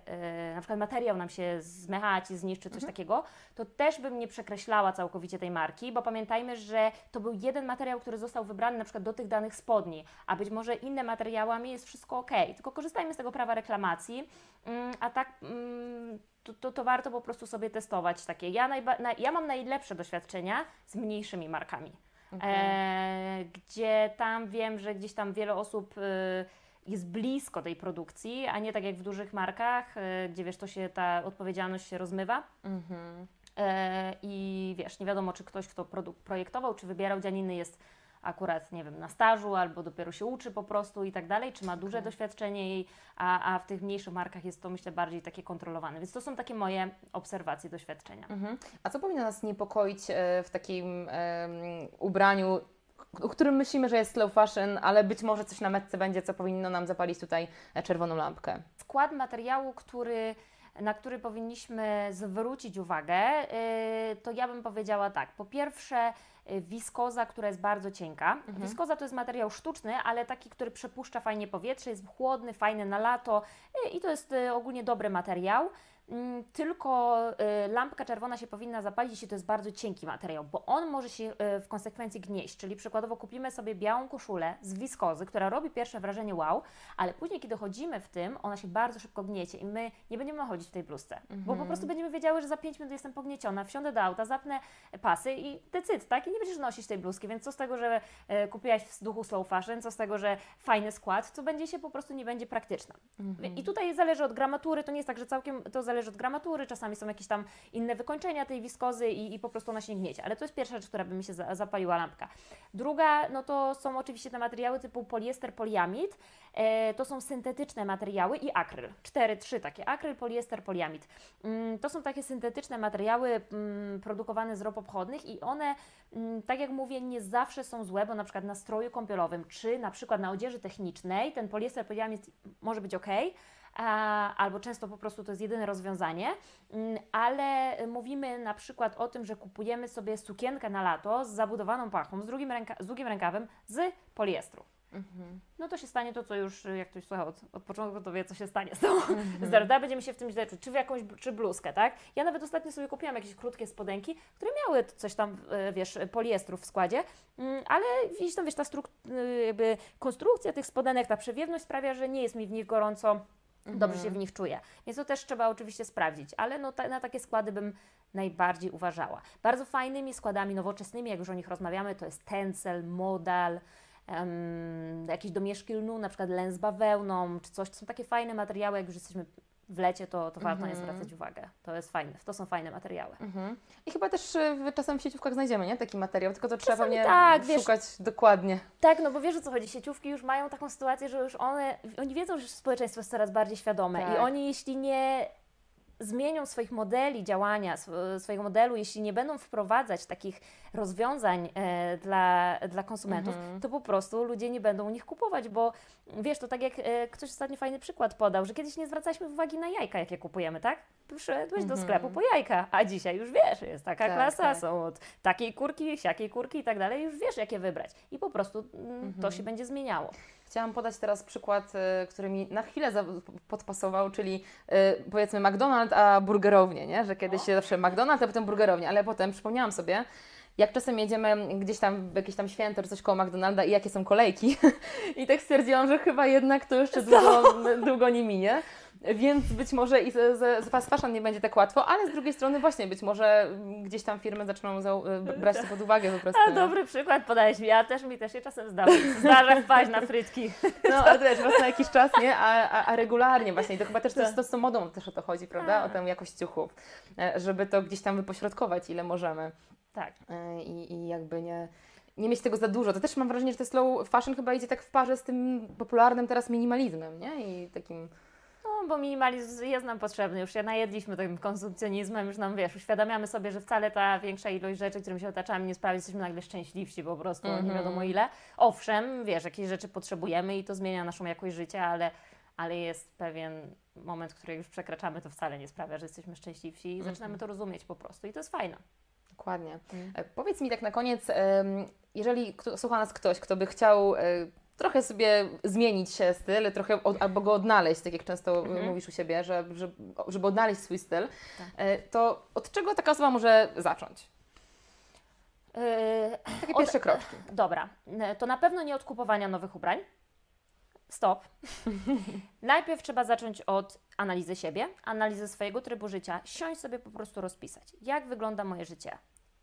y, na przykład materiał nam się zmechaci, zniszczy, coś mhm. takiego, to też bym nie przekreślała całkowicie tej marki, bo pamiętajmy, że to był jeden materiał, który został wybrany na przykład do tych danych spodni, a być może inne materiałami jest wszystko ok, tylko korzystajmy z tego prawa reklamacji, mm, a tak mm, to, to, to, warto po prostu sobie testować takie. Ja, najba- ja mam najlepsze doświadczenia z mniejszymi markami. Okay. E, gdzie tam wiem, że gdzieś tam wiele osób y, jest blisko tej produkcji, a nie tak jak w dużych markach, y, gdzie wiesz, to się ta odpowiedzialność się rozmywa. Mm-hmm. E, I wiesz, nie wiadomo, czy ktoś, kto produkt projektował, czy wybierał dzianiny, jest akurat, nie wiem, na stażu albo dopiero się uczy po prostu i tak dalej, czy ma duże okay. doświadczenie, a, a w tych mniejszych markach jest to myślę bardziej takie kontrolowane. Więc to są takie moje obserwacje, doświadczenia. Mhm. A co powinno nas niepokoić e, w takim um, ubraniu, o którym myślimy, że jest slow fashion, ale być może coś na metce będzie, co powinno nam zapalić tutaj e, czerwoną lampkę? Skład materiału, który na który powinniśmy zwrócić uwagę, y, to ja bym powiedziała tak. Po pierwsze, wiskoza, która jest bardzo cienka. Mhm. Wiskoza to jest materiał sztuczny, ale taki, który przepuszcza fajnie powietrze, jest chłodny, fajny na lato y, i to jest ogólnie dobry materiał. Mm, tylko y, lampka czerwona się powinna zapalić, jeśli to jest bardzo cienki materiał, bo on może się y, w konsekwencji gnieść. Czyli przykładowo kupimy sobie białą koszulę z wiskozy, która robi pierwsze wrażenie wow, ale później, kiedy chodzimy w tym, ona się bardzo szybko gniecie i my nie będziemy chodzić w tej bluzce, bo po prostu będziemy wiedziały, że za 5 minut jestem pognieciona, wsiądę do auta, zapnę pasy i decyd, tak? I nie będziesz nosić tej bluzki, więc co z tego, że e, kupiłaś w duchu slow fashion, co z tego, że fajny skład, co będzie się po prostu nie będzie praktyczna. I tutaj zależy od gramatury, to nie jest tak, że całkiem to zależy od gramatury, czasami są jakieś tam inne wykończenia tej wiskozy i, i po prostu ona się nie gniecie, ale to jest pierwsza rzecz, która by mi się za, zapaliła lampka. Druga, no to są oczywiście te materiały typu poliester, poliamid, e, to są syntetyczne materiały i akryl. Cztery, trzy takie, akryl, poliester, poliamid. Mm, to są takie syntetyczne materiały mm, produkowane z rop obchodnych i one, mm, tak jak mówię, nie zawsze są złe, bo na przykład na stroju kąpielowym, czy na przykład na odzieży technicznej, ten poliester, poliamid może być ok, albo często po prostu to jest jedyne rozwiązanie, mm, ale mówimy na przykład o tym, że kupujemy sobie sukienkę na lato z zabudowaną pachą, z drugim, ręka, z drugim rękawem, z poliestru. No to się stanie to, co już, jak ktoś słucha od, od początku, to wie, co się stanie z tą mm Będziemy się w tym źle czuć, czy w jakąś, czy bluzkę, tak? Ja nawet ostatnio sobie kupiłam jakieś krótkie spodenki, które miały coś tam, e, wiesz, poliestru w składzie, mm, ale gdzieś tam, wiesz, ta y, jakby konstrukcja tych spodenek, ta przewiewność sprawia, że nie jest mi w nich gorąco, dobrze się w nich czuję. Więc to też trzeba oczywiście sprawdzić, ale no, ta, na takie składy bym najbardziej uważała. Bardzo fajnymi składami nowoczesnymi, jak już o nich rozmawiamy, to jest tencel, modal, um, jakieś domieszki lnu, na przykład len z bawełną, czy coś. To są takie fajne materiały, jak już jesteśmy w lecie, to, to warto na nie zwracać uwagę. To jest fajne, to są fajne materiały. Mhm. I chyba też y, czasem w sieciówkach znajdziemy, nie? Taki materiał, tylko to trzeba Czasami pewnie tak, wiesz. szukać dokładnie. Tak, no bo wiesz o co chodzi, sieciówki już mają taką sytuację, że już one, oni wiedzą, że społeczeństwo jest coraz bardziej świadome Tak. i oni jeśli nie zmienią swoich modeli działania, sw- swojego modelu, jeśli nie będą wprowadzać takich rozwiązań e, dla, dla konsumentów, to po prostu ludzie nie będą u nich kupować, bo wiesz, to tak jak e, ktoś ostatnio fajny przykład podał, że kiedyś nie zwracaliśmy uwagi na jajka, jakie kupujemy, tak? Przyszedłeś do sklepu po jajka, a dzisiaj już wiesz, jest taka Tak, klasa, tak. są od takiej kurki, siakiej kurki i tak dalej, już wiesz, jakie wybrać. I po prostu mm, to się będzie zmieniało. Chciałam podać teraz przykład, y, który mi na chwilę podpasował, czyli y, powiedzmy McDonald's, a burgerownie, nie? Że kiedyś się zawsze McDonald's, a potem burgerownie, ale potem przypomniałam sobie, jak czasem jedziemy gdzieś tam w jakieś tam święto czy coś koło McDonalda i jakie są kolejki. I tak stwierdziłam, że chyba jednak to jeszcze długo, długo nie minie. Więc być może i z, z, z fast fashion nie będzie tak łatwo, ale z drugiej strony właśnie być może gdzieś tam firmy zaczną y, brać to pod uwagę po prostu. A dobry przykład podałeś mi, ja też mi też się czasem zdarza, zdarza wpaść na frytki. No, ale wiesz, raz na jakiś czas, nie? A, a, a regularnie właśnie. I to chyba też to, Tak. to z tą modą też o to chodzi, prawda? O tę jakość ciuchów. E, Żeby to gdzieś tam wypośrodkować, ile możemy. Tak. E, I, i jakby nie, nie mieć tego za dużo. To też mam wrażenie, że to slow fashion chyba idzie tak w parze z tym popularnym teraz minimalizmem, nie? I takim... No, bo minimalizm jest nam potrzebny, już się najedliśmy tym konsumpcjonizmem, już nam, wiesz, uświadamiamy sobie, że wcale ta większa ilość rzeczy, którymi się otaczamy, nie sprawi, że jesteśmy nagle szczęśliwsi po prostu, nie Mhm. wiadomo ile. Owszem, wiesz, jakieś rzeczy potrzebujemy i to zmienia naszą jakość życia, ale, ale jest pewien moment, który już przekraczamy, to wcale nie sprawia, że jesteśmy szczęśliwsi i Mhm. zaczynamy to rozumieć po prostu i to jest fajne. Dokładnie. Mm. Powiedz mi tak na koniec, jeżeli słucha nas ktoś, kto by chciał e, trochę sobie zmienić się styl, trochę od, albo go odnaleźć, tak jak często e, Mhm. mówisz u siebie, że, że, żeby odnaleźć swój styl, Tak. e, to od czego taka osoba może zacząć? Yy, Takie Od- pierwsze kroczki. Dobra, n- to na pewno nie od kupowania nowych ubrań. Stop. Najpierw trzeba zacząć od analizy siebie, analizy swojego trybu życia, siąść sobie po prostu rozpisać, jak wygląda moje życie,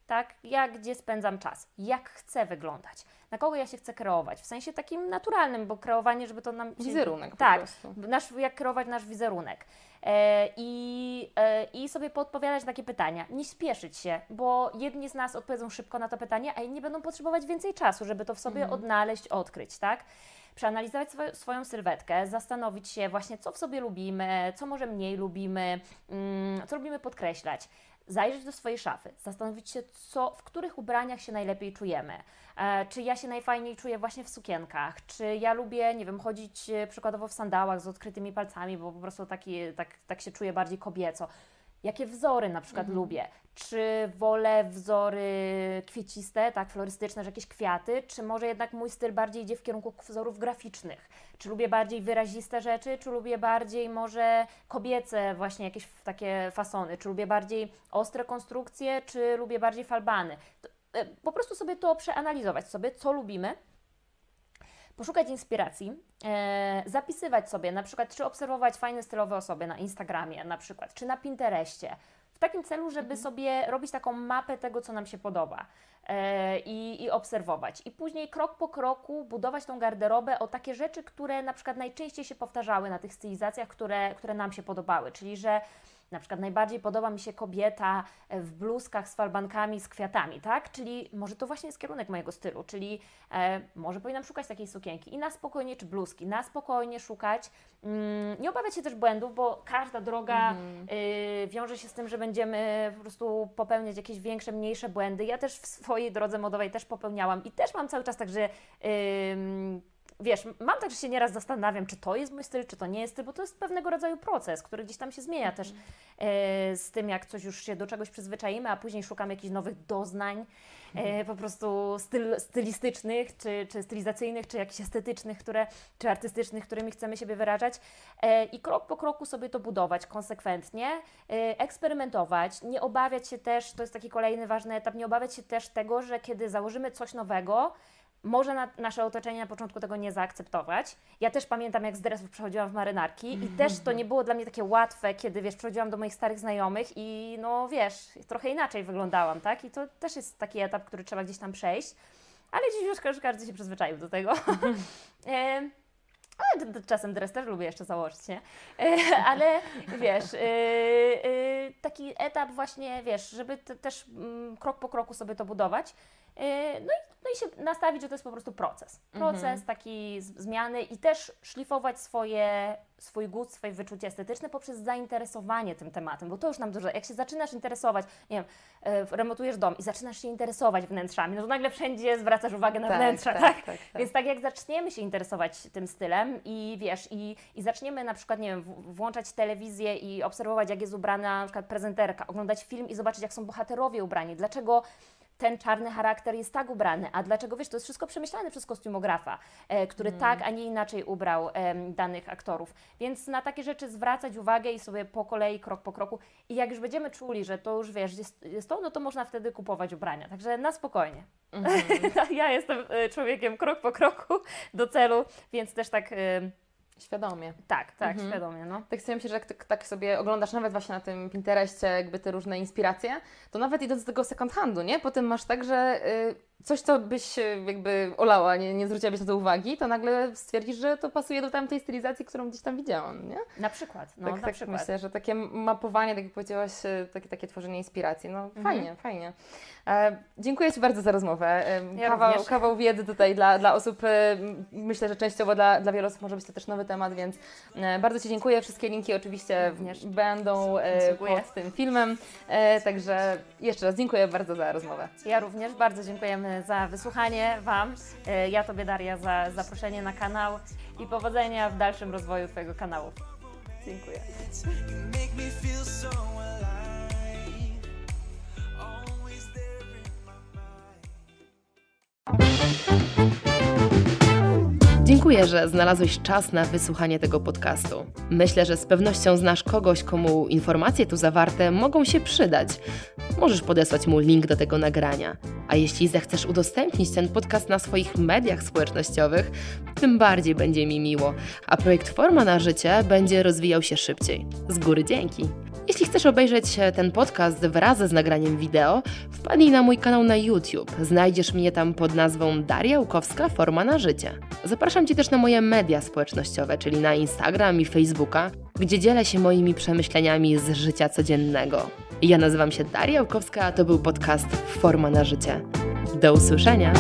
tak, jak, gdzie spędzam czas, jak chcę wyglądać, na kogo ja się chcę kreować, w sensie takim naturalnym, bo kreowanie, żeby to nam... się- Wizerunek tak, nasz, jak kreować nasz wizerunek. E, i, e, I sobie podpowiadać na takie pytania. Nie śpieszyć się, bo jedni z nas odpowiedzą szybko na to pytanie, a inni będą potrzebować więcej czasu, żeby to w sobie odnaleźć, odkryć, tak? Przeanalizować swo- swoją sylwetkę, zastanowić się właśnie, co w sobie lubimy, co może mniej lubimy, mm, co lubimy podkreślać. Zajrzeć do swojej szafy, zastanowić się, co, w których ubraniach się najlepiej czujemy. E, czy ja się najfajniej czuję właśnie w sukienkach, czy ja lubię, nie wiem, chodzić e, przykładowo w sandałach z odkrytymi palcami, bo po prostu taki, tak, tak się czuję bardziej kobieco. Jakie wzory na przykład Mhm. lubię. Czy wolę wzory kwieciste, tak, florystyczne, że jakieś kwiaty, czy może jednak mój styl bardziej idzie w kierunku wzorów graficznych? Czy lubię bardziej wyraziste rzeczy, czy lubię bardziej może kobiece właśnie jakieś takie fasony? Czy lubię bardziej ostre konstrukcje, czy lubię bardziej falbany? To, e, Po prostu sobie to przeanalizować sobie, co lubimy, poszukać inspiracji, e, zapisywać sobie, na przykład, czy obserwować fajne stylowe osoby na Instagramie, na przykład, czy na Pinterestie, w takim celu, żeby sobie robić taką mapę tego, co nam się podoba e, i, i obserwować. I później krok po kroku budować tą garderobę o takie rzeczy, które na przykład najczęściej się powtarzały na tych stylizacjach, które, które nam się podobały, czyli że na przykład najbardziej podoba mi się kobieta w bluzkach z falbankami, z kwiatami, tak? Czyli może to właśnie jest kierunek mojego stylu, czyli e, może powinnam szukać takiej sukienki i na spokojnie, czy bluzki, na spokojnie szukać. Mm, nie obawiać się też błędów, bo każda droga y, wiąże się z tym, że będziemy po prostu popełniać jakieś większe, mniejsze błędy. Ja też w swojej drodze modowej też popełniałam i też mam cały czas tak, że ym, wiesz, mam tak, że się nieraz zastanawiam, czy to jest mój styl, czy to nie jest styl, bo to jest pewnego rodzaju proces, który gdzieś tam się zmienia też e, z tym, jak coś już się do czegoś przyzwyczaimy, a później szukamy jakichś nowych doznań, e, po prostu styl, stylistycznych, czy, czy stylizacyjnych, czy jakichś estetycznych, które, czy artystycznych, którymi chcemy siebie wyrażać e, i krok po kroku sobie to budować konsekwentnie, e, eksperymentować, nie obawiać się też, to jest taki kolejny ważny etap, nie obawiać się też tego, że kiedy założymy coś nowego, może na, nasze otoczenie na początku tego nie zaakceptować. Ja też pamiętam, jak z dresów przechodziłam w marynarki i też to nie było dla mnie takie łatwe, kiedy, wiesz, przychodziłam do moich starych znajomych i no, wiesz, trochę inaczej wyglądałam, tak? I to też jest taki etap, który trzeba gdzieś tam przejść, ale dziś już każdy, każdy się przyzwyczaił do tego. Em, ale d- d- czasem dres też lubię jeszcze założyć, nie? E, Ale wiesz, yy, taki etap właśnie, wiesz, żeby te, też mm, krok po kroku sobie to budować. No, i, no i się nastawić, że to jest po prostu proces. Proces taki z, zmiany i też szlifować swoje, swój gust, swoje wyczucie estetyczne poprzez zainteresowanie tym tematem, bo to już nam dużo, jak się zaczynasz interesować, nie wiem, yy, remontujesz dom i zaczynasz się interesować wnętrzami, no to nagle wszędzie zwracasz uwagę na wnętrza, tak? tak, tak. Więc tak jak zaczniemy się interesować tym stylem i wiesz, i, i zaczniemy na przykład, nie wiem, włączać telewizję i obserwować, jak jest ubrana na przykład prezenterka, oglądać film i zobaczyć, jak są bohaterowie ubrani, dlaczego ten czarny charakter jest tak ubrany, a dlaczego, wiesz, to jest wszystko przemyślane przez kostiumografa, e, który tak, a nie inaczej ubrał danych aktorów. Więc na takie rzeczy zwracać uwagę i sobie po kolei, krok po kroku i jak już będziemy czuli, że to już, wiesz, jest, jest to, no to można wtedy kupować ubrania. Także na spokojnie. ja jestem e, człowiekiem krok po kroku do celu, więc też tak, Świadomie. tak, tak, świadomie, no. Tak sobie myślę, że jak tak, tak sobie oglądasz nawet właśnie na tym Pinterestie jakby te różne inspiracje, to nawet idąc do tego second handu, nie? Potem masz tak, że y, coś, co byś jakby olała, nie, nie zwróciłabyś na to uwagi, to nagle stwierdzisz, że to pasuje do tamtej stylizacji, którą gdzieś tam widziałam, nie? Na przykład, no, tak na tak przykład. myślę, że takie mapowanie, tak jak powiedziałaś, y, takie, takie tworzenie inspiracji, no Mhm. fajnie, fajnie. E, dziękuję Ci bardzo za rozmowę. E, Ja kawał, również. kawał wiedzy tutaj dla, dla osób, e, myślę, że częściowo dla, dla wielu osób może być to też nowy temat, więc e, bardzo Ci dziękuję. Wszystkie linki oczywiście Również. będą e, pod tym filmem, e, także jeszcze raz dziękuję bardzo za rozmowę. Ja również bardzo dziękujemy za wysłuchanie Wam. E, Ja Tobie Daria za zaproszenie na kanał i powodzenia w dalszym rozwoju Twojego kanału. Dziękuję. You Dziękuję, że znalazłeś czas na wysłuchanie tego podcastu. Myślę, że z pewnością znasz kogoś, komu informacje tu zawarte mogą się przydać. Możesz podesłać mu link do tego nagrania. A jeśli zechcesz udostępnić ten podcast na swoich mediach społecznościowych, tym bardziej będzie mi miło, a projekt Forma na Życie będzie rozwijał się szybciej. Z góry dzięki. Jeśli chcesz obejrzeć ten podcast wraz z nagraniem wideo, wpadnij na mój kanał na YouTube. Znajdziesz mnie tam pod nazwą Daria Łukowska Forma na Życie. Zapraszam Cię też na moje media społecznościowe, czyli na Instagram i Facebooka, gdzie dzielę się moimi przemyśleniami z życia codziennego. Ja nazywam się Daria Łukowska, a to był podcast Forma na Życie. Do usłyszenia!